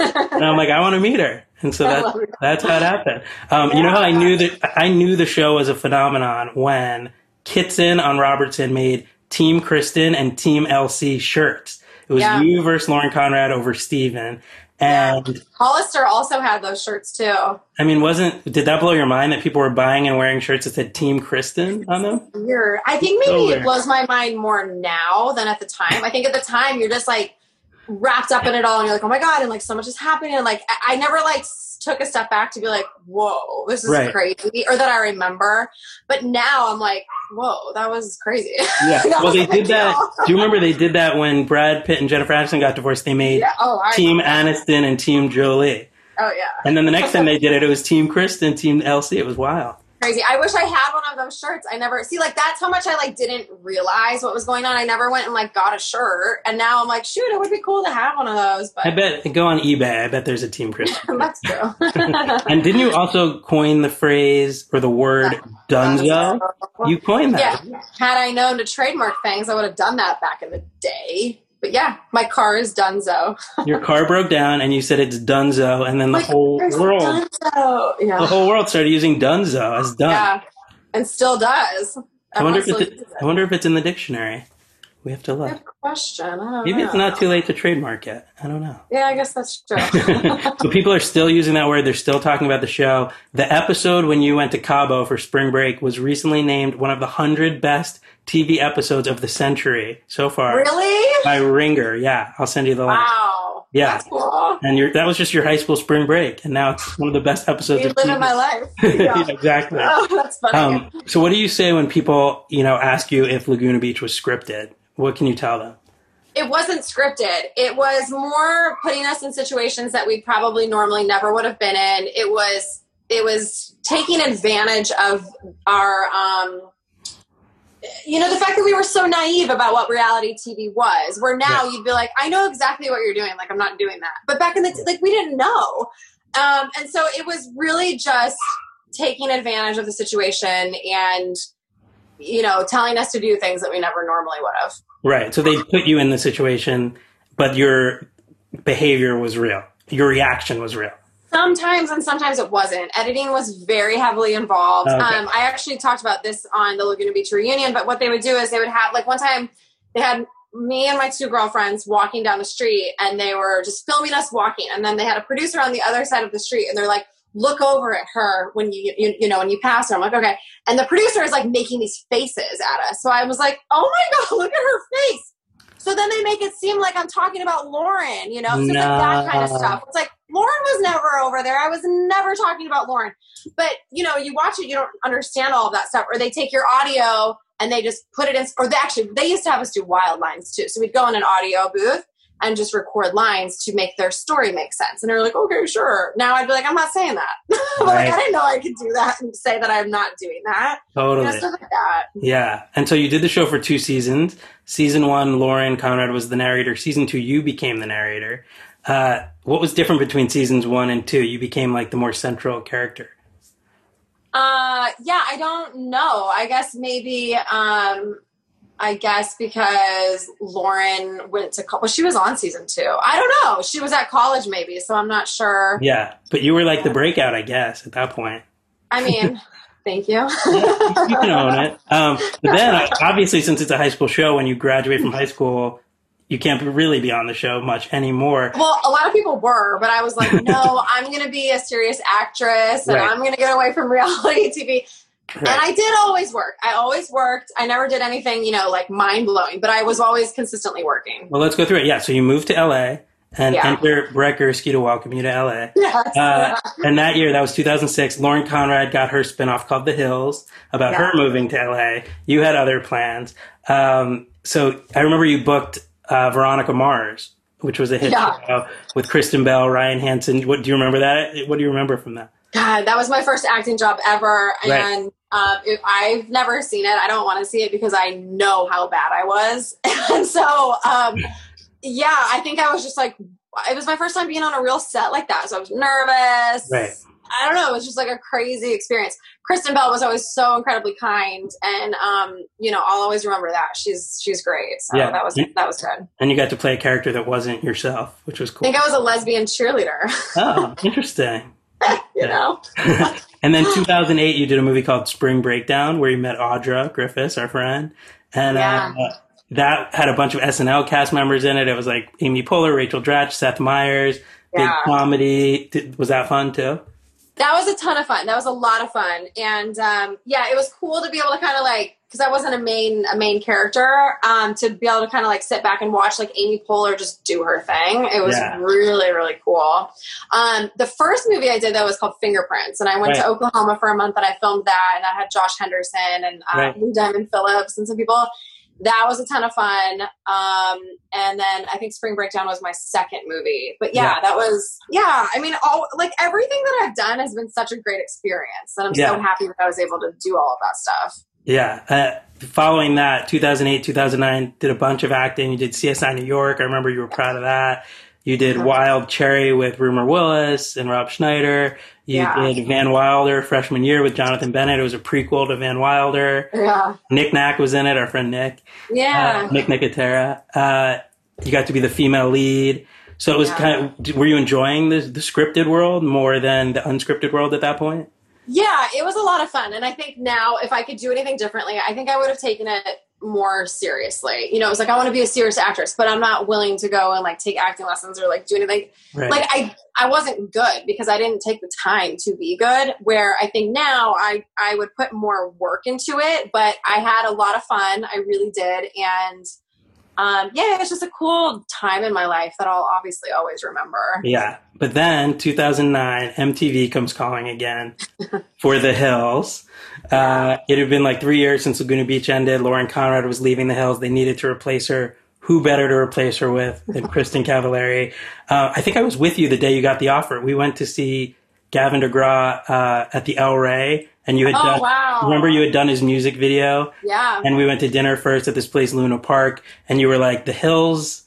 And I'm like, I want to meet her. And so I that's, that's how it happened. Um, You know how I knew that I knew the show was a phenomenon when Kitson on Robertson made Team Kristin and Team LC shirts. It was Yeah. you versus Lauren Conrad over Stephen. And Hollister also had those shirts too. I mean, wasn't, did that blow your mind that people were buying and wearing shirts that said Team Kristin on them? weird. I think maybe So it blows my mind more now than at the time. I think at the time you're just like wrapped up in it all, and you're like, oh my god, and like so much is happening. And like I, I never like took a step back to be like, whoa, this is Right. crazy, or that I remember. But now I'm like, whoa, that was crazy. Yeah. That well, they did that. Do you remember they did that when Brad Pitt and Jennifer Aniston got divorced? They made yeah. Oh, Team Aniston and Team Jolie. oh yeah, And then the next time they did it, it was Team Kristin, Team LC. It was wild. Crazy. I wish I had one of those shirts. I never see like that's how much I like didn't realize what was going on. I never went and like got a shirt, and now I'm like, shoot, it would be cool to have one of those. But I bet, go on eBay. I bet there's a Team Kristin. that's true. And didn't you also coin the phrase or the word dunzo? You coined Yeah. that. Had I known to trademark things, I would have done that back in the day. But yeah, my car is Dunzo. Your car broke down and you said it's dunzo. And then the Like, whole world, Dunzo. the whole world started using dunzo as done. Yeah. And still does. I wonder, if Everyone it's, still uses I wonder if it's in the dictionary. We have to look. Good question. Maybe know. it's not too late to trademark it. I don't know. Yeah, I guess that's true. so people are still using that word. They're still talking about the show. The episode when you went to Cabo for spring break was recently named one of the hundred best TV episodes of the century so far really? by Ringer. Yeah, I'll send you the link. Wow. Yeah. Cool. And that was just your high school spring break, and now it's one of the best episodes You of live TV. in my life. yeah, Yeah. exactly. Oh, that's funny. Um, so, what do you say when people, you know, ask you if Laguna Beach was scripted? What can you tell them? it wasn't scripted. It was more putting us in situations that we probably normally never would have been in. It was it was taking advantage of our um you know the fact that we were so naive about what reality TV was. Where now Yeah. you'd be like, I know exactly what you're doing. Like I'm not doing that. But back in the like we didn't know, um, and so it was really just taking advantage of the situation and you know telling us to do things that we never normally would have. Right. So they put you in the situation, but your behavior was real. Your reaction was real. Sometimes and sometimes it wasn't. Editing was very heavily involved. Okay. Um, I actually talked about this on the Laguna Beach reunion, but what they would do is they would have, like, one time they had me and my two girlfriends walking down the street and they were just filming us walking. And then they had a producer on the other side of the street and they're like, look over at her when you, you, you know, when you pass her. I'm like, okay. And the producer is like making these faces at us. So I was like, oh my God, look at her face. So then they make it seem like I'm talking about Lauren, you know, so like that kind of stuff. It's like Lauren was never over there. I was never talking about Lauren. But you know, you watch it, you don't understand all of that stuff. Or they take your audio and they just put it in. Or they actually they used to have us do wild lines too. So we'd go in an audio booth and just record lines to make their story make sense. And they're like, okay, sure. Now I'd be like, I'm not saying that. I'm Right. like, I didn't know I could do that and say that I'm not doing that. You Totally. know, stuff like that. Yeah. And so you did the show for two seasons. Season one, Lauren Conrad was the narrator. Season two, you became the narrator. Uh, what was different between seasons one and two? You became like the more central character. Uh, yeah, I don't know. I guess maybe, um, I guess because Lauren went to college. Well, she was on season two. I don't know. She was at college maybe, so I'm not sure. Yeah. But you were like the breakout, I guess, at that point. I mean, thank you. you can own it. Um, but then, obviously, since it's a high school show, when you graduate from high school, you can't really be on the show much anymore. Well, a lot of people were, but I was like, no, I'm going to be a serious actress and Right. I'm going to get away from reality TV. And I did always work. I always worked. I never did anything, you know, like mind blowing, but I was always consistently working. Well, let's go through it. Yeah. So you moved to LA and Yeah. enter Gursky to welcome you to LA. Yes. Uh, and that year, that was 2006, Lauren Conrad got her spinoff called The Hills about Yeah. her moving to LA. You had other plans. Um, so I remember you booked uh, Veronica Mars, which was a hit Yeah. show with Kristen Bell, Ryan Hansen. What do you remember that? What do you remember from that? God, that was my first acting job ever, Right. and um, it, I've never seen it. I don't want to see it because I know how bad I was, and so um, yeah, I think I was just like, it was my first time being on a real set like that, so I was nervous. Right. I don't know. It was just like a crazy experience. Kristen Bell was always so incredibly kind, and um, you know, I'll always remember that. She's she's great. So Yeah. that was that was good. And you got to play a character that wasn't yourself, which was cool. I think I was a lesbian cheerleader. Oh, interesting. you know. and then 2008, you did a movie called Spring Breakdown, where you met Audra Griffiths, our friend, and Yeah. uh, that had a bunch of SNL cast members in it. It was like Amy Poehler, Rachel Dratch, Seth Meyers, big Yeah. comedy. Did, was that fun too? That was a ton of fun. That was a lot of fun, and um, yeah, it was cool to be able to kind of like because I wasn't a main a main character um, to be able to kind of like sit back and watch like Amy Poehler just do her thing. It was Yeah. really really cool. Um, the first movie I did though was called Fingerprints, and I went to Oklahoma for a month and I filmed that, and I had Josh Henderson and uh, Right. Lou Diamond Phillips and some people. That was a ton of fun. Um, and then I think Spring Breakdown was my second movie. But yeah, Yeah. that was yeah. I mean, all like everything that I've done has been such a great experience, and I'm Yeah. so happy that I was able to do all of that stuff. Yeah. Uh, following that, 2008, 2009, did a bunch of acting. You did CSI New York. I remember you were proud of that. You did Wild Cherry with Rumer Willis and Rob Schneider. You Yeah. did Van Wilder freshman year with Jonathan Bennett. It was a prequel to Van Wilder. Yeah, Nick Nack was in it, our friend Nick. yeah. Uh, Nick Nicotera. Uh, you got to be the female lead. So it was Yeah. kind of, were you enjoying the, the scripted world more than the unscripted world at that point? Yeah, it was a lot of fun. And I think now, if I could do anything differently, I think I would have taken it more seriously. You know, it was like I want to be a serious actress, but I'm not willing to go and like take acting lessons or like do anything. Right. Like I I wasn't good because I didn't take the time to be good. Where I think now I I would put more work into it, but I had a lot of fun. I really did, and um, yeah, it's just a cool time in my life that I'll obviously always remember. Yeah. But then 2009, MTV comes calling again for The Hills. Uh, it had been like three years since Laguna Beach ended. Lauren Conrad was leaving The Hills. They needed to replace her. Who better to replace her with than Kristin Cavallari? Uh, I think I was with you the day you got the offer. We went to see Gavin DeGraw uh, at the El Rey, and you had Oh, done. wow. Remember, you had done his music video, Yeah. and we went to dinner first at this place, Luna Park, and you were like, "The Hills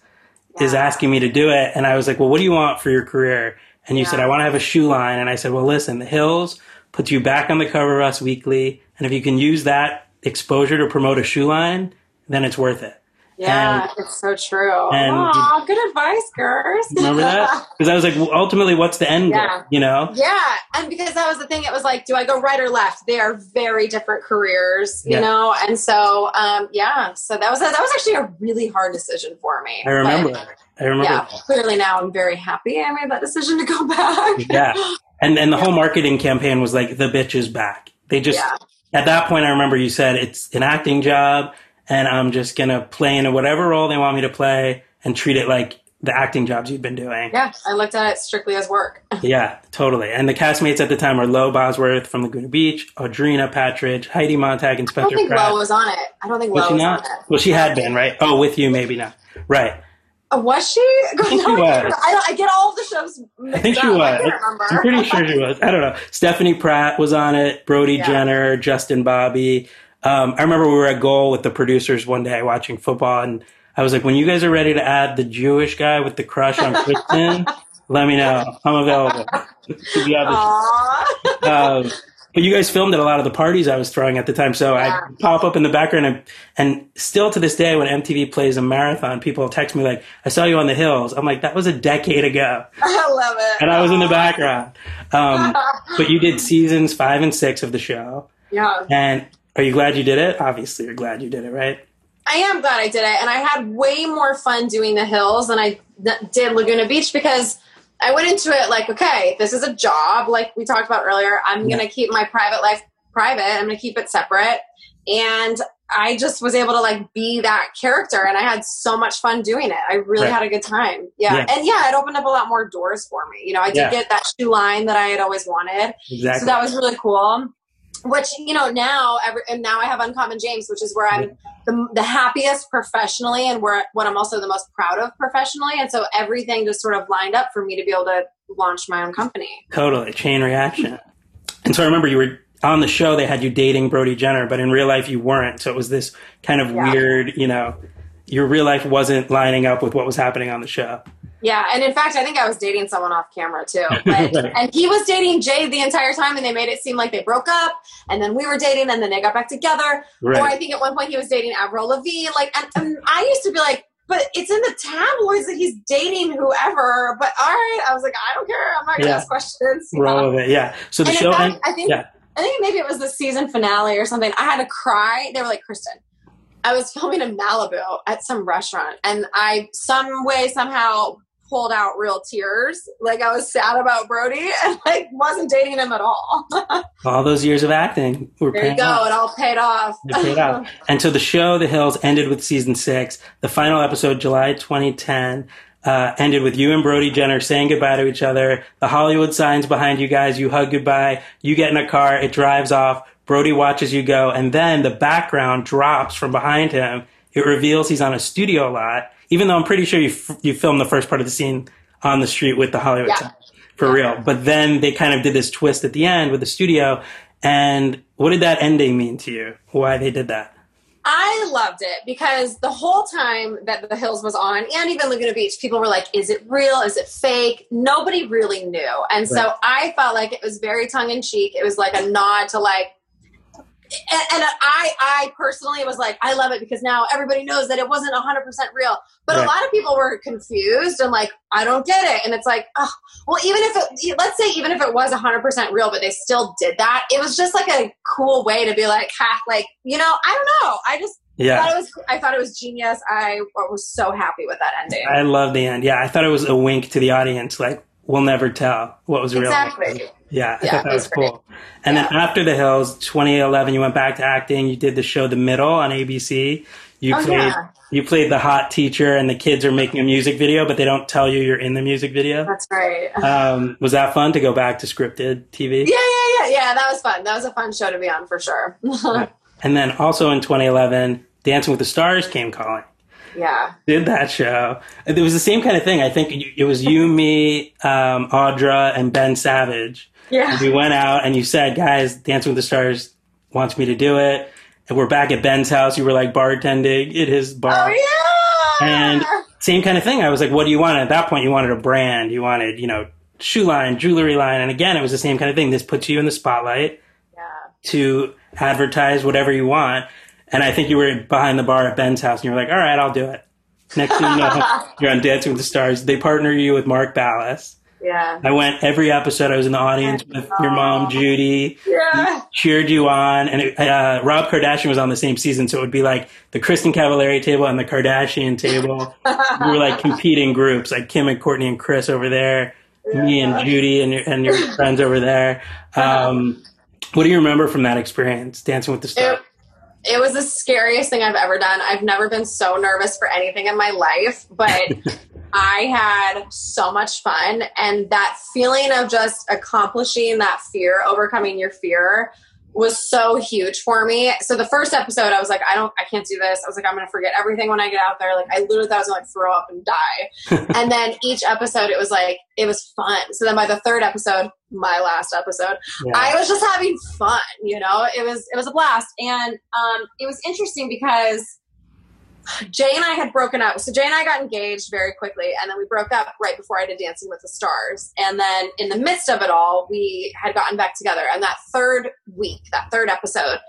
is asking me to do it. And I was like, well, what do you want for your career? And you said, I want to have a shoe line. And I said, well, listen, the Hills puts you back on the cover of Us Weekly. And if you can use that exposure to promote a shoe line, then it's worth it. Yeah, And- it's so true. and- Aw, good advice, girls. Remember that? Because I was like, well, ultimately, what's the end goal? You know? Yeah, and because that was the thing, it was like, do I go right or left? They are very different careers, you Yeah. know. And so, um, yeah, so that was a, that was actually a really hard decision for me. I remember. But, I remember. yeah, clearly now I'm very happy I made that decision to go back. Yeah. And and the whole marketing campaign was like the bitch is back. They just Yeah. at that point I remember you said it's an acting job and I'm just gonna play in whatever role they want me to play and treat it like the acting jobs you've been doing. yeah, I looked at it strictly as work. Yeah, totally. And the castmates at the time were Lo Bosworth from Laguna Beach, Audrina Patridge, Heidi Montag, and Spencer. I don't think Pratt. Lo was on it. I don't think was Lo she was not? on it. Well, she had been, right? Oh, with you, maybe not. Right. Uh, was she? think No, I, was. I, don't- I get all the shows. I think she up. I was. remember. I'm pretty sure she was. I don't know. Stephanie Pratt was on it. Brody Yeah. Jenner, Justin Bobby. Um, I remember we were at Goal with the producers one day watching football, and I was like, "When you guys are ready to add the Jewish guy with the crush on Kristin, let me know. I'm available." to be on um, but you guys filmed at a lot of the parties I was throwing at the time, so Yeah. I pop up in the background, and, and still to this day, when MTV plays a marathon, people text me like, "I saw you on the hills." I'm like, "That was a decade ago," I love it. and I was in the background. Um, but you did seasons five and six of the show, Yeah. and are you glad you did it? Obviously, you're glad you did it, right? I am glad I did it, and I had way more fun doing the hills than I did Laguna Beach because I went into it like, okay, this is a job, like we talked about earlier. I'm Yeah. going to keep my private life private. I'm going to keep it separate, and I just was able to like be that character, and I had so much fun doing it. I really Right. had a good time. Yeah. Yeah. and yeah, it opened up a lot more doors for me. You know, I did Yeah. get that shoe line that I had always wanted. Exactly. So that was really cool. Which you know now, every, and now I have Uncommon James, which is where I'm the, the happiest professionally, and where what I'm also the most proud of professionally. And so everything just sort of lined up for me to be able to launch my own company. Totally. Chain reaction. And so I remember you were on the show, they had you dating Brody Jenner, but in real life you weren't. So it was this kind of Yeah. weird, you know, your real life wasn't lining up with what was happening on the show. Yeah, and in fact, I think I was dating someone off camera too, but, and he was dating Jayde the entire time, and they made it seem like they broke up, and then we were dating, and then they got back together. Right. Or I think at one point he was dating Avril Lavigne. Like, and, and I used to be like, but it's in the tabloids that he's dating whoever. But all right, I was like, I don't care. I'm not gonna Yeah. ask questions. Roll with it. Yeah. So the And show, fact, I think yeah. I think maybe it was the season finale or something. I had to cry. They were like, Kristin, I was filming in Malibu at some restaurant, and I some way somehow pulled out real tears. Like I was sad about Brody, and like wasn't dating him at all. all those years of acting were there you go. off. It all paid off. It paid off. And so the show, The Hills, ended with season six. The final episode, July 2010, uh, ended with you and Brody Jenner saying goodbye to each other. The Hollywood signs behind you guys. You hug goodbye. You get in a car. It drives off. Brody watches you go. And then the background drops from behind him. It reveals he's on a studio lot, even though I'm pretty sure you, f- you filmed the first part of the scene on the street with the Hollywood Yeah. signs. For real. But then they kind of did this twist at the end with the studio. And what did that ending mean to you? Why they did that? I loved it because the whole time that The Hills was on, and even Laguna Beach, people were like, "Is it real? Is it fake?" Nobody really knew, and so I felt like it was very tongue in cheek. It was like a nod to like, and, and I, I personally was like, I love it because now everybody knows that it wasn't hundred percent real. But Right. a lot of people were confused and like, I don't get it, and it's like, oh, well, even if it, let's say, even if it was hundred percent real, but they still did that, it was just like a cool way to be like, ha, like, you know, I don't know, I just I Yeah. thought it was I thought it was genius. I was so happy with that ending. I love the end. Yeah, I thought it was a wink to the audience, like we'll never tell what was real. exactly. Yeah, I Yeah, thought that was was great. cool. And then after The Hills, 2011, you went back to acting. You did the show The Middle on ABC. You Oh, played yeah. you played the hot teacher, and the kids are making a music video, but they don't tell you you're in the music video. That's right. Um, was that fun to go back to scripted TV? Yeah, yeah, yeah, yeah. That was fun. That was a fun show to be on for sure. And then also in 2011, Dancing with the Stars came calling. yeah. Did that show? It was the same kind of thing. I think it was you, me, um, Audra, and Ben Savage. Yeah. We went out and you said, guys, Dancing with the Stars wants me to do it. And we're back at Ben's house. You were like bartending at his bar. Oh yeah. And same kind of thing. I was like, what do you want? At that point, you wanted a brand. You wanted, you know, shoe line, jewelry line. And again, it was the same kind of thing. This puts you in the spotlight yeah. to advertise whatever you want. And I think you were behind the bar at Ben's house and you were like, all right, I'll do it. Next thing you know, you're on Dancing with the Stars. They partner you with Mark Ballas. Yeah. I went every episode. I was in the audience with your mom, Judy Yeah. cheered you on, and it, uh, Rob Kardashian was on the same season, so it would be like the Kristin Cavallari table and the Kardashian table. we were like competing groups, like Kim and Kourtney and Kris over there, me and Judy and your, and your friends over there. Um, what do you remember from that experience, Dancing with the Stars? It was the scariest thing I've ever done. I've never been so nervous for anything in my life, but I had so much fun. And that feeling of just accomplishing that fear, overcoming your fear, was so huge for me. So the first episode, I was like, I don't, I can't do this. I was like, I'm going to forget everything when I get out there. Like, I literally thought I was going to like throw up and die. and then each episode, it was like, it was fun. So then by the third episode, my last episode, Yeah. I was just having fun, you know. It was it was a blast, and um, it was interesting because Jay and I had broken up. So Jay and I got engaged very quickly, and then we broke up right before I did Dancing with the Stars. And then in the midst of it all, we had gotten back together. And that third week, that third episode,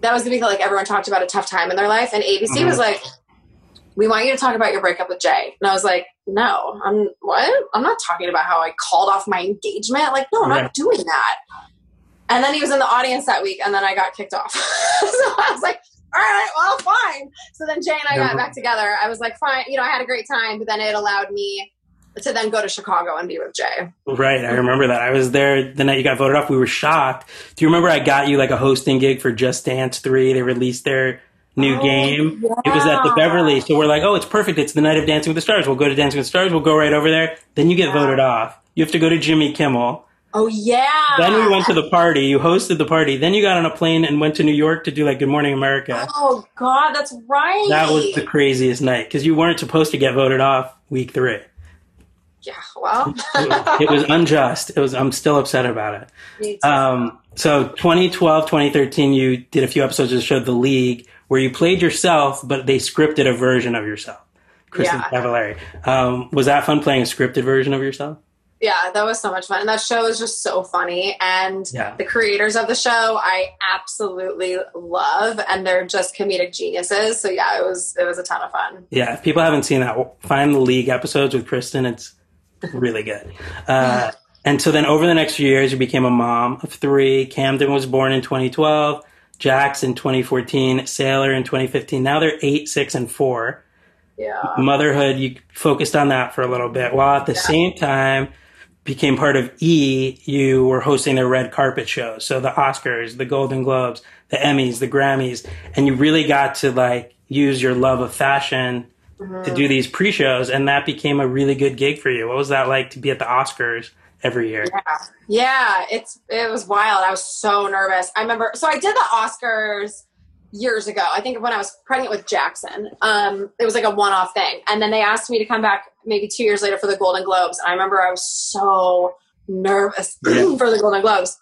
that was the week that like everyone talked about a tough time in their life, and ABC Mhm. was like. We want you to talk about your breakup with Jay. And I was like, no, I'm what? I'm not talking about how I called off my engagement. Like, no, I'm Right. not doing that. And then he was in the audience that week, and then I got kicked off. so I was like, all right, well, fine. So then Jay and I got back together. I was like, fine, you know, I had a great time, but then it allowed me to then go to Chicago and be with Jay. Right, I remember that. I was there the night you got voted off. We were shocked. Do you remember I got you like a hosting gig for Just Dance 3? They released their new Oh, game. It was at the. Beverly. So we're like, oh, it's perfect. It's the night of Dancing with the Stars. We'll go to Dancing with the Stars. We'll go right over there. Then you get Yeah. voted off. You have to go to Jimmy Kimmel. Oh yeah. Then we went to the party. You hosted the party. Then you got on a plane and went to New York to do like Good Morning America. Oh God, that's right. That was the craziest night because you weren't supposed to get voted off week three. yeah. Well, It was unjust. It was. I'm still upset about it. Um, so 2012, 2013, you did a few episodes of the show The League where you played yourself, but they scripted a version of yourself. Kristin Yeah. Cavallari. Um, was that fun playing a scripted version of yourself? Yeah, that was so much fun, and that show is just so funny. And Yeah. the creators of the show, I absolutely love, and they're just comedic geniuses. So yeah, it was it was a ton of fun. Yeah, if people haven't seen that, find the League episodes with Kristin. It's really good. Uh, and so then over the next few years, you became a mom of three. Camden was born in 2012, Jax in 2014, Saylor in 2015. Now they're eight, six, and four. Yeah. motherhood you focused on that for a little bit while at the same time became part of e you were hosting their red carpet shows so the oscars the golden globes the emmys the grammys and you really got to like use your love of fashion to do mm-hmm. these pre-shows and that became a really good gig for you what was that like to be at the oscars every year Yeah. Yeah, it's it was wild. I was so nervous. I remember so I did the Oscars years ago. I think when I was pregnant with Jaxon. Um it was like a one-off thing. And then they asked me to come back maybe 2 years later for the Golden Globes. And I remember I was so nervous Yeah. for the Golden Globes.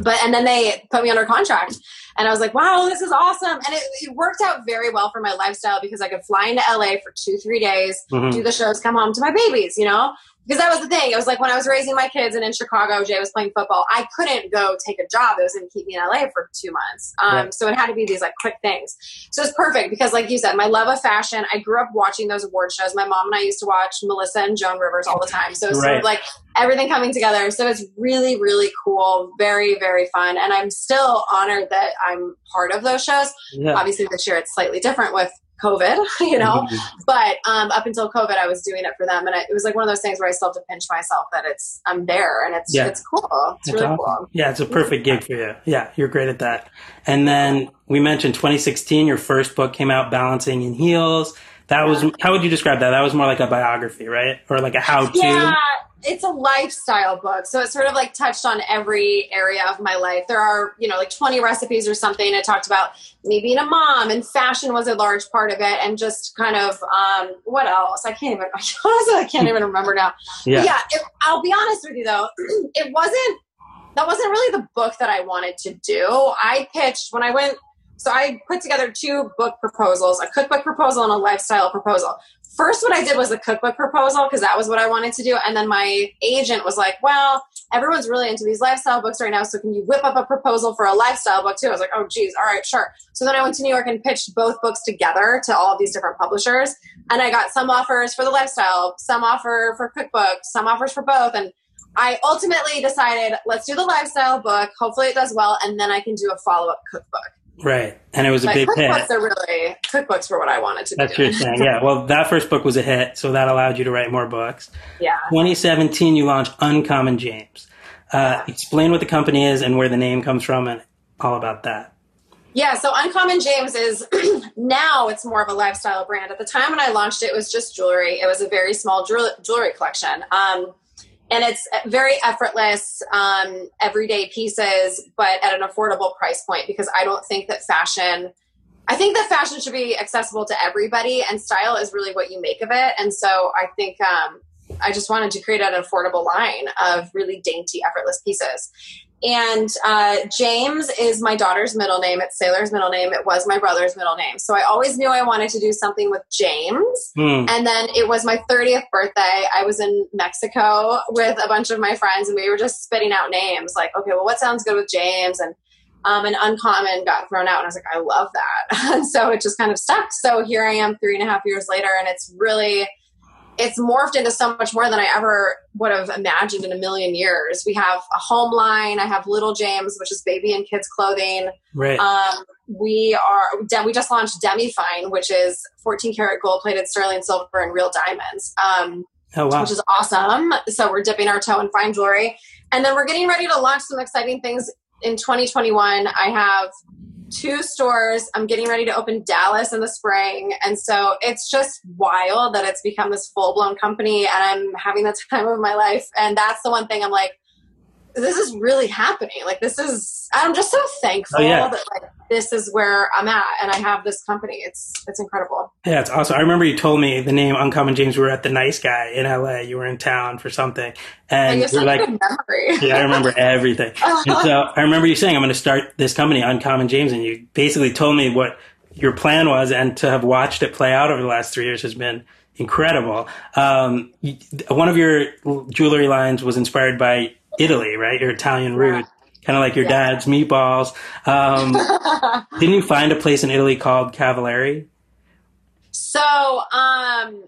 But and then they put me under contract. And I was like, wow, this is awesome. And it, it worked out very well for my lifestyle because I could fly into LA for two, three days, Mhm. do the shows, come home to my babies, you know? Because that was the thing. It was like when I was raising my kids and in Chicago, Jay was playing football. I couldn't go take a job that was going to keep me in LA for two months. Um, Right. So it had to be these like quick things. So it's perfect because, like you said, my love of fashion. I grew up watching those award shows. My mom and I used to watch Melissa and Joan Rivers all the time. So it's sort of like everything coming together. So it's really, really cool. Very, very fun. And I'm still honored that I'm part of those shows. Yeah. Obviously, this year it's slightly different with COVID, you know. Mhm. But um, up until COVID, I was doing it for them, and I, it was like one of those things where I still have to pinch myself that it's I'm there, and it's Yeah. it's cool. It's That's really awesome. cool. Yeah, it's a perfect gig for you. Yeah, you're great at that. And then we mentioned 2016, your first book came out, Balancing in Heels. That was, how would you describe that? That was more like a biography, right? Or like a how to? Yeah, it's a lifestyle book, so it sort of like touched on every area of my life. There are you know like 20 recipes or something. It talked about me being a mom, and fashion was a large part of it, and just kind of um, what else? I can't even. Honestly, I can't even remember now. Yeah. yeah it, i'll be honest with you though it wasn't that wasn't really the book that i wanted to do i pitched when i went so i put together two book proposals a cookbook proposal and a lifestyle proposal first what i did was the cookbook proposal because that was what i wanted to do and then my agent was like well everyone's really into these lifestyle books right now so can you whip up a proposal for a lifestyle book too i was like oh geez all right sure so then i went to new york and pitched both books together to all of these different publishers and I got some offers for the lifestyle, some offer for cookbook, some offers for both. And I ultimately decided, let's do the lifestyle book. Hopefully it does well, and then I can do a follow up cookbook. Right. And it was a But big cookbooks hit. are really cookbooks for what I wanted to That's do. your thing. Yeah. Well, that first book was a hit, so that allowed you to write more books. Yeah. 2017, you launched Uncommon James. Uh, explain what the company is and where the name comes from and all about that. Yeah, so Uncommon James is now it's more of a lifestyle brand. At the time when I launched it, it was just jewelry. It was a very small jewelry collection. Um, and it's very effortless, um, everyday pieces, but at an affordable price point because I don't think that fashion, I think that fashion should be accessible to everybody and style is really what you make of it. And so I think um, I just wanted to create an affordable line of really dainty, effortless pieces. And uh, James is my daughter's middle name. It's Saylor's middle name. It was my brother's middle name. So I always knew I wanted to do something with James. Hmm. And then it was my 30th birthday. I was in Mexico with a bunch of my friends, and we were just spitting out names like, okay, well, what sounds good with James? And um, an uncommon got thrown out, and I was like, I love that. and so it just kind of stuck. So here I am, three and a half years later, and it's really it's morphed into so much more than I ever would have imagined in a million years. We have a home line. I have Little James, which is baby and kids clothing. Right. Um, we are we just launched Demi Fine, which is 14 karat gold plated sterling silver and real diamonds, um, oh, wow. which is awesome. So we're dipping our toe in fine jewelry, and then we're getting ready to launch some exciting things in 2021. I have two stores. I'm getting ready to open Dallas in the spring, and so it's just wild that it's become this full blown company, and I'm having the time of my life. And that's the one thing I'm like this is really happening. Like this is I'm just so thankful Oh, yeah. that like this is where I'm at and I have this company. It's it's incredible. Yeah, it's awesome. I remember you told me the name Uncommon James. We were at the Nice Guy in LA. You were in town for something, and And you you have were such like, memory. "Yeah, I remember everything." And so I remember you saying, "I'm going to start this company, Uncommon James," and you basically told me what your plan was, and to have watched it play out over the last three years has been incredible. Um, one of your jewelry lines was inspired by Italy, right? Your Italian root, kind of like your Yeah. dad's meatballs. Um, didn't you find a place in Italy called Cavallari? So, um,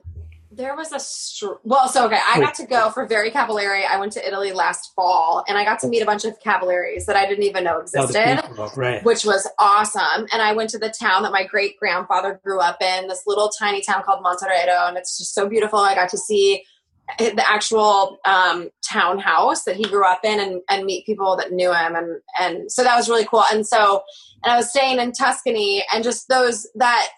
there was a str- well, so okay, I got to go for Very Cavallari. I went to Italy last fall, and I got to meet a bunch of Cavallaris that I didn't even know Oh, existed. people, right? which was awesome. And I went to the town that my great grandfather grew up in, this little tiny town called Monterredo, and it's just so beautiful. I got to see the actual um, townhouse that he grew up in and, and meet people that knew him and and so that was really cool. And so and i was staying in tuscany and just those that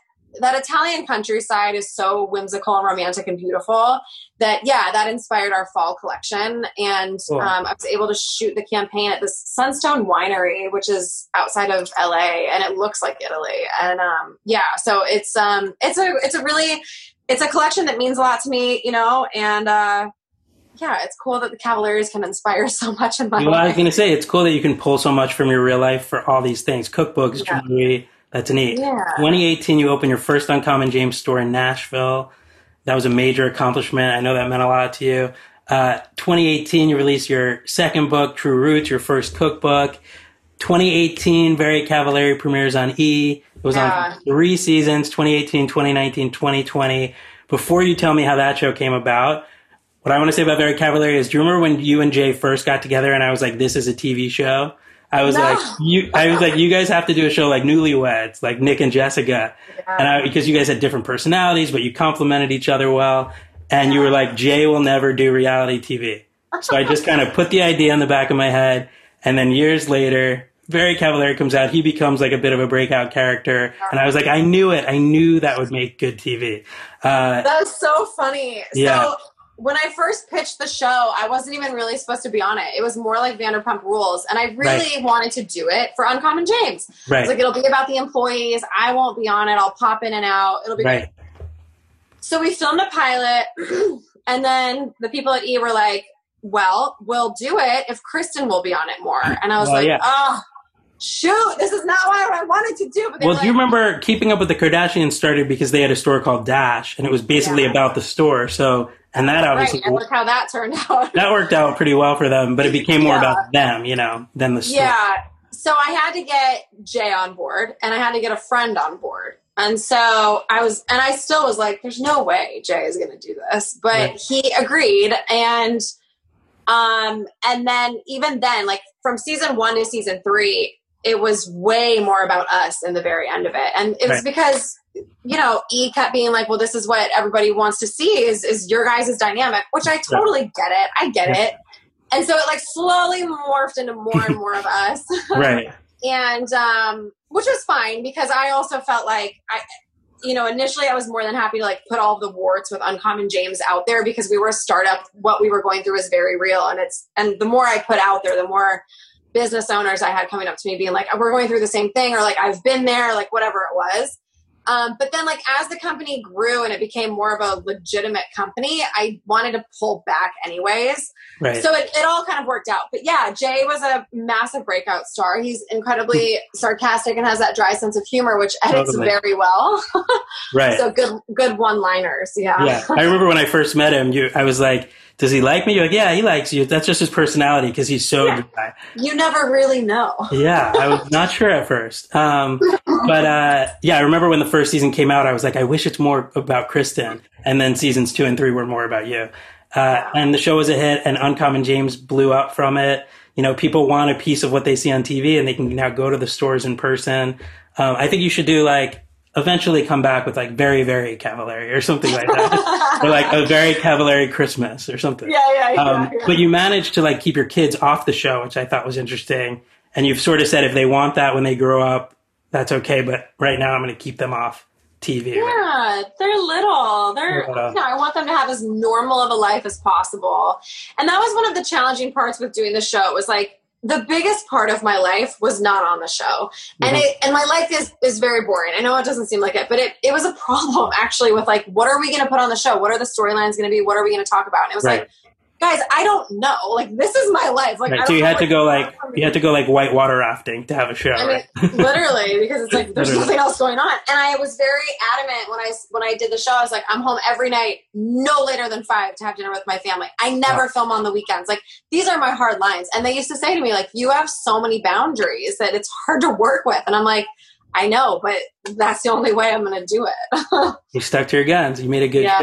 that italian countryside is so whimsical and romantic and beautiful that yeah that inspired our fall collection. And Cool. um, i was able to shoot the campaign at this sunstone winery which is outside of la and it looks like italy. And um, yeah so it's um it's a it's a really it's a collection that means a lot to me you know and uh yeah it's cool that the Cavallaris can inspire so much in my Well, I was going to say it's cool that you can pull so much from your real life for all these things, cookbooks, Yeah. jewelry. That's neat. Yeah. 2018, you opened your first Uncommon James store in Nashville. That was a major accomplishment. I know that meant a lot to you. Uh, 2018, you released your second book, True Roots, your first cookbook. 2018, Very Cavallari premieres on E. It was Yeah. on three seasons 2018, 2019, 2020. Before you tell me how that show came about, what I want to say about Very Cavallari is do you remember when you and Jay first got together and I was like, this is a TV show? I was No. like, you, I was like, you guys have to do a show like Newlyweds, like Nick and Jessica. And I, because you guys had different personalities, but you complemented each other well. And you were like, Jay will never do reality TV. So I just kind of put the idea in the back of my head. And then years later, Very Cavallari comes out. He becomes like a bit of a breakout character. And I was like, I knew it. I knew that would make good TV. Uh, That's so funny. Yeah. So when I first pitched the show, I wasn't even really supposed to be on it. It was more like Vanderpump Rules, and I really wanted to do it for Uncommon James. It's right. like it'll be about the employees. I won't be on it. I'll pop in and out. It'll be great. Right. So we filmed a pilot, and then the people at E were like, "Well, we'll do it if Kristin will be on it more." And I was Well, like, yeah. "Oh, shoot! This is not what I wanted to do." But Well, were do you remember Keeping Up with the Kardashians started because they had a store called Dash, and it was basically Yeah. about the store. So, and that Right, obviously and look how that turned out. that worked out pretty well for them, but it became more Yeah. about them, you know, than the store. Yeah. So I had to get Jay on board and I had to get a friend on board. And so I was, and I still was like, there's no way Jay is going to do this. But Right. he agreed. And, um, and then even then, like from season one to season three, it was way more about us in the very end of it. And it was Right. because, you know, E kept being like, well, this is what everybody wants to see is, is your guys' dynamic, which I totally get it. I get Yeah. it. And so it like slowly morphed into more and more of us. Right. and um which was fine because I also felt like I you know, initially I was more than happy to like put all the warts with Uncommon James out there because we were a startup. What we were going through was very real. And it's, and the more I put out there, the more business owners I had coming up to me being like, we're going through the same thing or like, I've been there, like whatever it was. Um, but then like as the company grew and it became more of a legitimate company, I wanted to pull back anyways. Right. So it, it all kind of worked out. But yeah, Jay was a massive breakout star. He's incredibly sarcastic and has that dry sense of humor, which edits Totally. very well. right. So good, good one-liners. Yeah. yeah. I remember when I first met him, you, I was like, does he like me? You're like, yeah, he likes you. That's just his personality because he's so Yeah. dry. You never really know. Yeah, I was not sure at first. Um, but uh, yeah, I remember when the first season came out, I was like, I wish it's more about Kristin. And then seasons two and three were more about you. Uh, and the show was a hit, and Uncommon James blew up from it. You know, people want a piece of what they see on TV, and they can now go to the stores in person. Um, I think you should do like eventually come back with like very, very Cavallari or something like that, or like a very Cavallari Christmas or something. Yeah, yeah, yeah. Um, yeah. but you managed to like keep your kids off the show, which I thought was interesting. And you've sort of said if they want that when they grow up, that's okay. But right now, I'm going to keep them off TV. Yeah, they're little. They're Yeah. you know, I want them to have as normal of a life as possible. And that was one of the challenging parts with doing the show. It was like the biggest part of my life was not on the show. And Mhm. it and my life is is very boring. I know it doesn't seem like it, but it, it was a problem actually with like what are we gonna put on the show? What are the storylines gonna be? What are we gonna talk about? And it was Right. like guys, I don't know. Like this is my life. Like Right. So you had to go like want from me. you had to go like whitewater rafting to have a show. I mean, literally, because it's like there's nothing else going on. And I was very adamant when I when I did the show. I was like, I'm home every night, no later than five, to have dinner with my family. I never film on the weekends. Like these are my hard lines. And they used to say to me, like, you have so many boundaries that it's hard to work with. And I'm like, I know, but that's the only way I'm going to do it. You stuck to your guns. You made a good Yeah.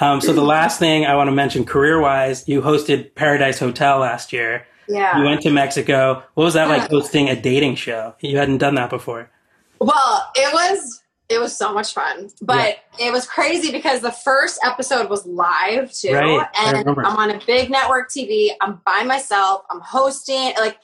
show. Um, so the last thing I want to mention, career wise, you hosted Paradise Hotel last year. yeah. You went to Mexico. What was that like hosting a dating show? You hadn't done that before. Well, it was it was so much fun, but it was crazy because the first episode was live too, Right, and. I'm on a big network TV. I'm by myself. I'm hosting. Like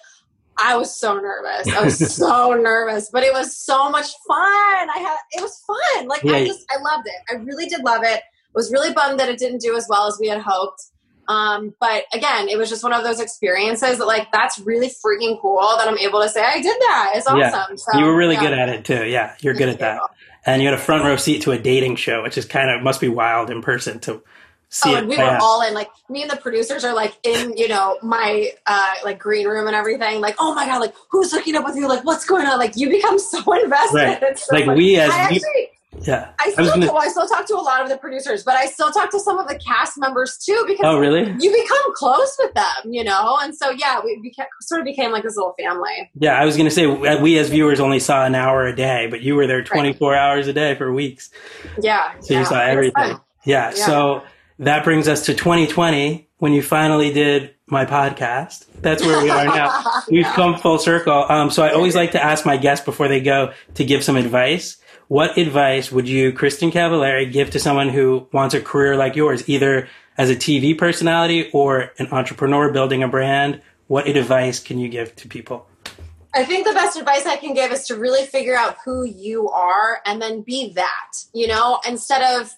I was so nervous. I was so nervous, but it was so much fun. I had it was fun. Like Yeah. I just I loved it. I really did love it. Was really bummed that it didn't do as well as we had hoped. Um, but again, it was just one of those experiences that like that's really freaking cool that I'm able to say I did that. It's Yeah. awesome. So, you were really yeah. good at it too. Yeah, you're good at that. And you had a front row seat to a dating show, which is kind of must be wild in person to see Oh, and we play were all in. Like me and the producers are like in, you know, my uh like green room and everything. Like, oh my god, like who's hooking up with you? Like, what's going on? Like, you become so invested. Right. It's so Like, funny. we as I we- actually, Yeah. I still gonna- do. I still talk to a lot of the producers, but I still talk to some of the cast members too because oh, really? you become close with them, you know. And so yeah, we became, sort of became like this little family. Yeah, I was going to say we as viewers only saw an hour a day, but you were there 24 hours a day for weeks. Yeah. So yeah. you saw everything. Yeah. Yeah. So that brings us to 2020 when you finally did my podcast. That's where we are now. We've come full circle. Um, so I always like to ask my guests before they go to give some advice. What advice would you, Kristin Cavallari, give to someone who wants a career like yours, either as a TV personality or an entrepreneur building a brand? What advice can you give to people? I think the best advice I can give is to really figure out who you are and then be that, you know, instead of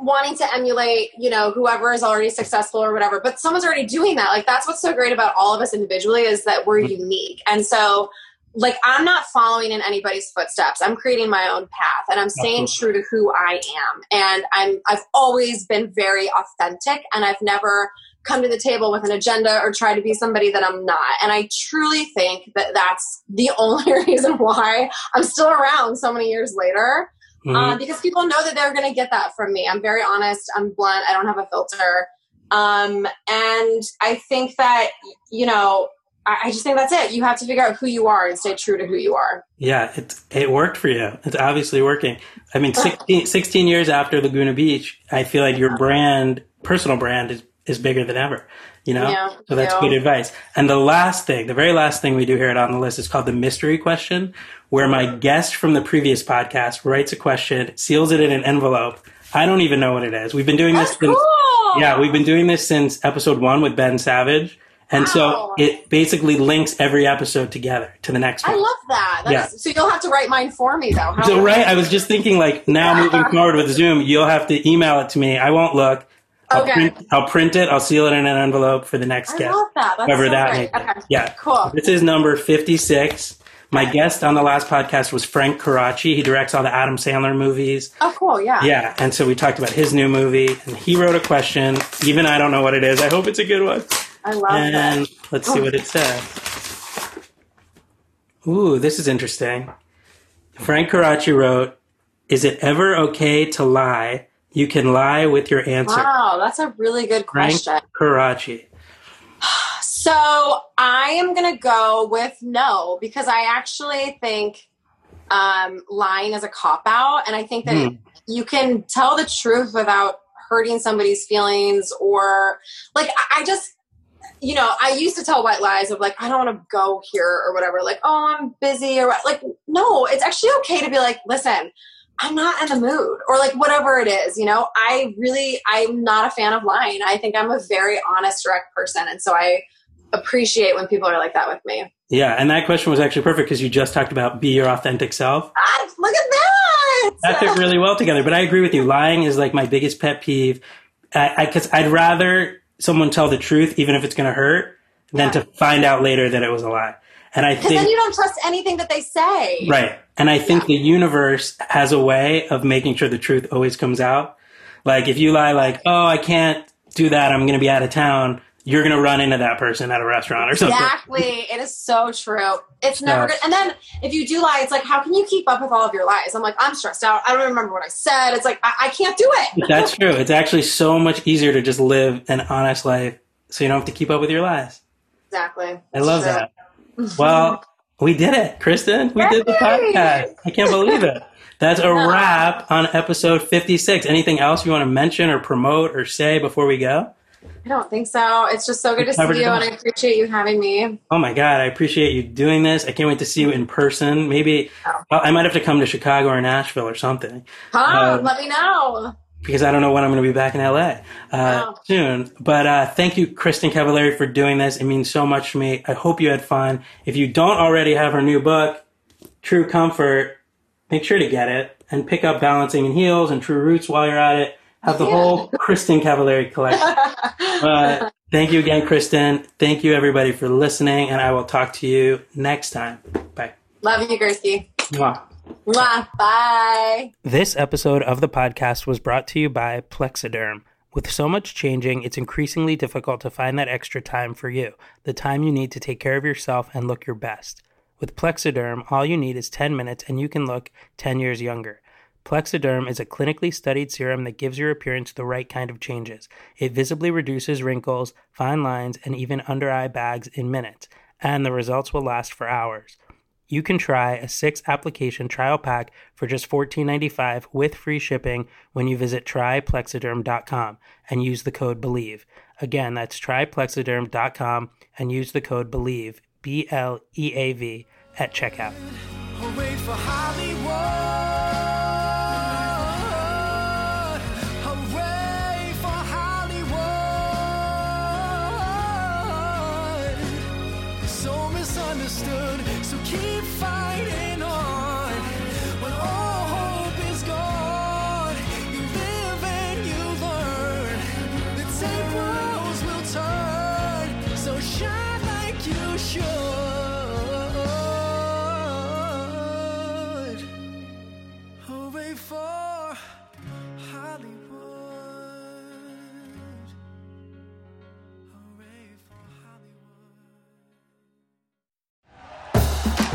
wanting to emulate, you know, whoever is already successful or whatever, but someone's already doing that. Like that's what's so great about all of us individually is that we're mm-hmm. unique. And so like I'm not following in anybody's footsteps. I'm creating my own path and I'm staying true to who I am. And I'm I've always been very authentic and I've never come to the table with an agenda or try to be somebody that I'm not. And I truly think that that's the only reason why I'm still around so many years later. Mhm. Uh, because people know that they're going to get that from me. I'm very honest. I'm blunt. I don't have a filter. Um, and I think that, you know, I, I just think that's it. You have to figure out who you are and stay true to who you are. Yeah, it it worked for you. It's obviously working. I mean, 16, 16 years after Laguna Beach, I feel like your brand, personal brand, is is bigger than ever. You know, Yeah, so that's yeah. good advice. And the last thing, the very last thing we do here at On the List is called the mystery question, where my guest from the previous podcast writes a question, seals it in an envelope. I don't even know what it is. We've been doing this since cool. yeah, we've been doing this since episode one with Ben Savage. And so it basically links every episode together to the next one. I love that. That's, So you'll have to write mine for me, though. How So right, I was just thinking like now moving forward with Zoom, you'll have to email it to me. I won't look. I'll Okay. print I'll print it, I'll seal it in an envelope for the next I guest. love that. That's so that. Okay. Yeah. Cool. This is number fifty six. My guest on the last podcast was Frank Coraci. He directs all the Adam Sandler movies. Oh, cool. Yeah. Yeah, and so we talked about his new movie, and he wrote a question. Even I don't know what it is. I hope it's a good one. I love And that. let's see what it says. Ooh, this is interesting. Frank Coraci wrote, Is it ever okay to lie? You can lie with your answer. Wow, that's a really good Frank question. Coraci. So I am going to go with no because I actually think um, lying is a cop out. And I think that Hmm. you can tell the truth without hurting somebody's feelings or like, I just, you know, I used to tell white lies of like, I don't want to go here or whatever. Like, oh, I'm busy or like, no, it's actually okay to be like, listen, I'm not in the mood or like whatever it is, you know, I really, I'm not a fan of lying. I think I'm a very honest, direct person. And so I appreciate when people are like that with me. Yeah, and that question was actually perfect because you just talked about be your authentic self. Ah, look at that. That fit really well together. But I agree with you. Lying is like my biggest pet peeve. Because I'd rather someone tell the truth, even if it's going to hurt, than Yeah. to find out later that it was a lie. And I think then you don't trust anything that they say. Right. And I think the universe has a way of making sure the truth always comes out. Like if you lie like, "Oh, I can't do that. I'm going to be out of town." You're going to run into that person at a restaurant or something. Exactly. It is so true. It's never good. And then if you do lie, it's like, how can you keep up with all of your lies? I'm like, I'm stressed out. I don't remember what I said. It's like, I, I can't do it. That's true. It's actually so much easier to just live an honest life so you don't have to keep up with your lies. Exactly. I love True. that. Well, we did it, Kristin. We did the podcast. I can't believe it. That's a wrap on episode 56. Anything else you want to mention or promote or say before we go? I don't think so. It's just so good to see you, and I appreciate you having me. Oh my God, I appreciate you doing this. I can't wait to see you in person. Maybe Oh. I might have to come to Chicago or Nashville or something? Um, Let me know. because I don't know when I'm going to be back in LA uh, Wow. soon. But uh, thank you, Kristin Cavallari, for doing this. It means so much to me. I hope you had fun. If you don't already have her new book, True Comfort, make sure to get it and pick up Balancing in Heels and True Roots while you're at it. Have the Yeah. whole Kristin Cavallari collection. Uh, thank you again, Kristin. Thank you, everybody, for listening, and I will talk to you next time. Bye. Love you, Gursky. Mwah. Mwah. Bye. This episode of the podcast was brought to you by Plexaderm. With so much changing, it's increasingly difficult to find that extra time for you, the time you need to take care of yourself and look your best. With Plexaderm, all you need is 10 minutes and you can look 10 years younger. Plexaderm is a clinically studied serum that gives your appearance the right kind of changes. It visibly reduces wrinkles, fine lines, and even under eye bags in minutes, and the results will last for hours. You can try a six application trial pack for just $14.95 with free shipping when you visit tryplexaderm.com and use the code BLEAV. Again, that's tryplexaderm.com and use the code BLEAV, B L E A V, at checkout.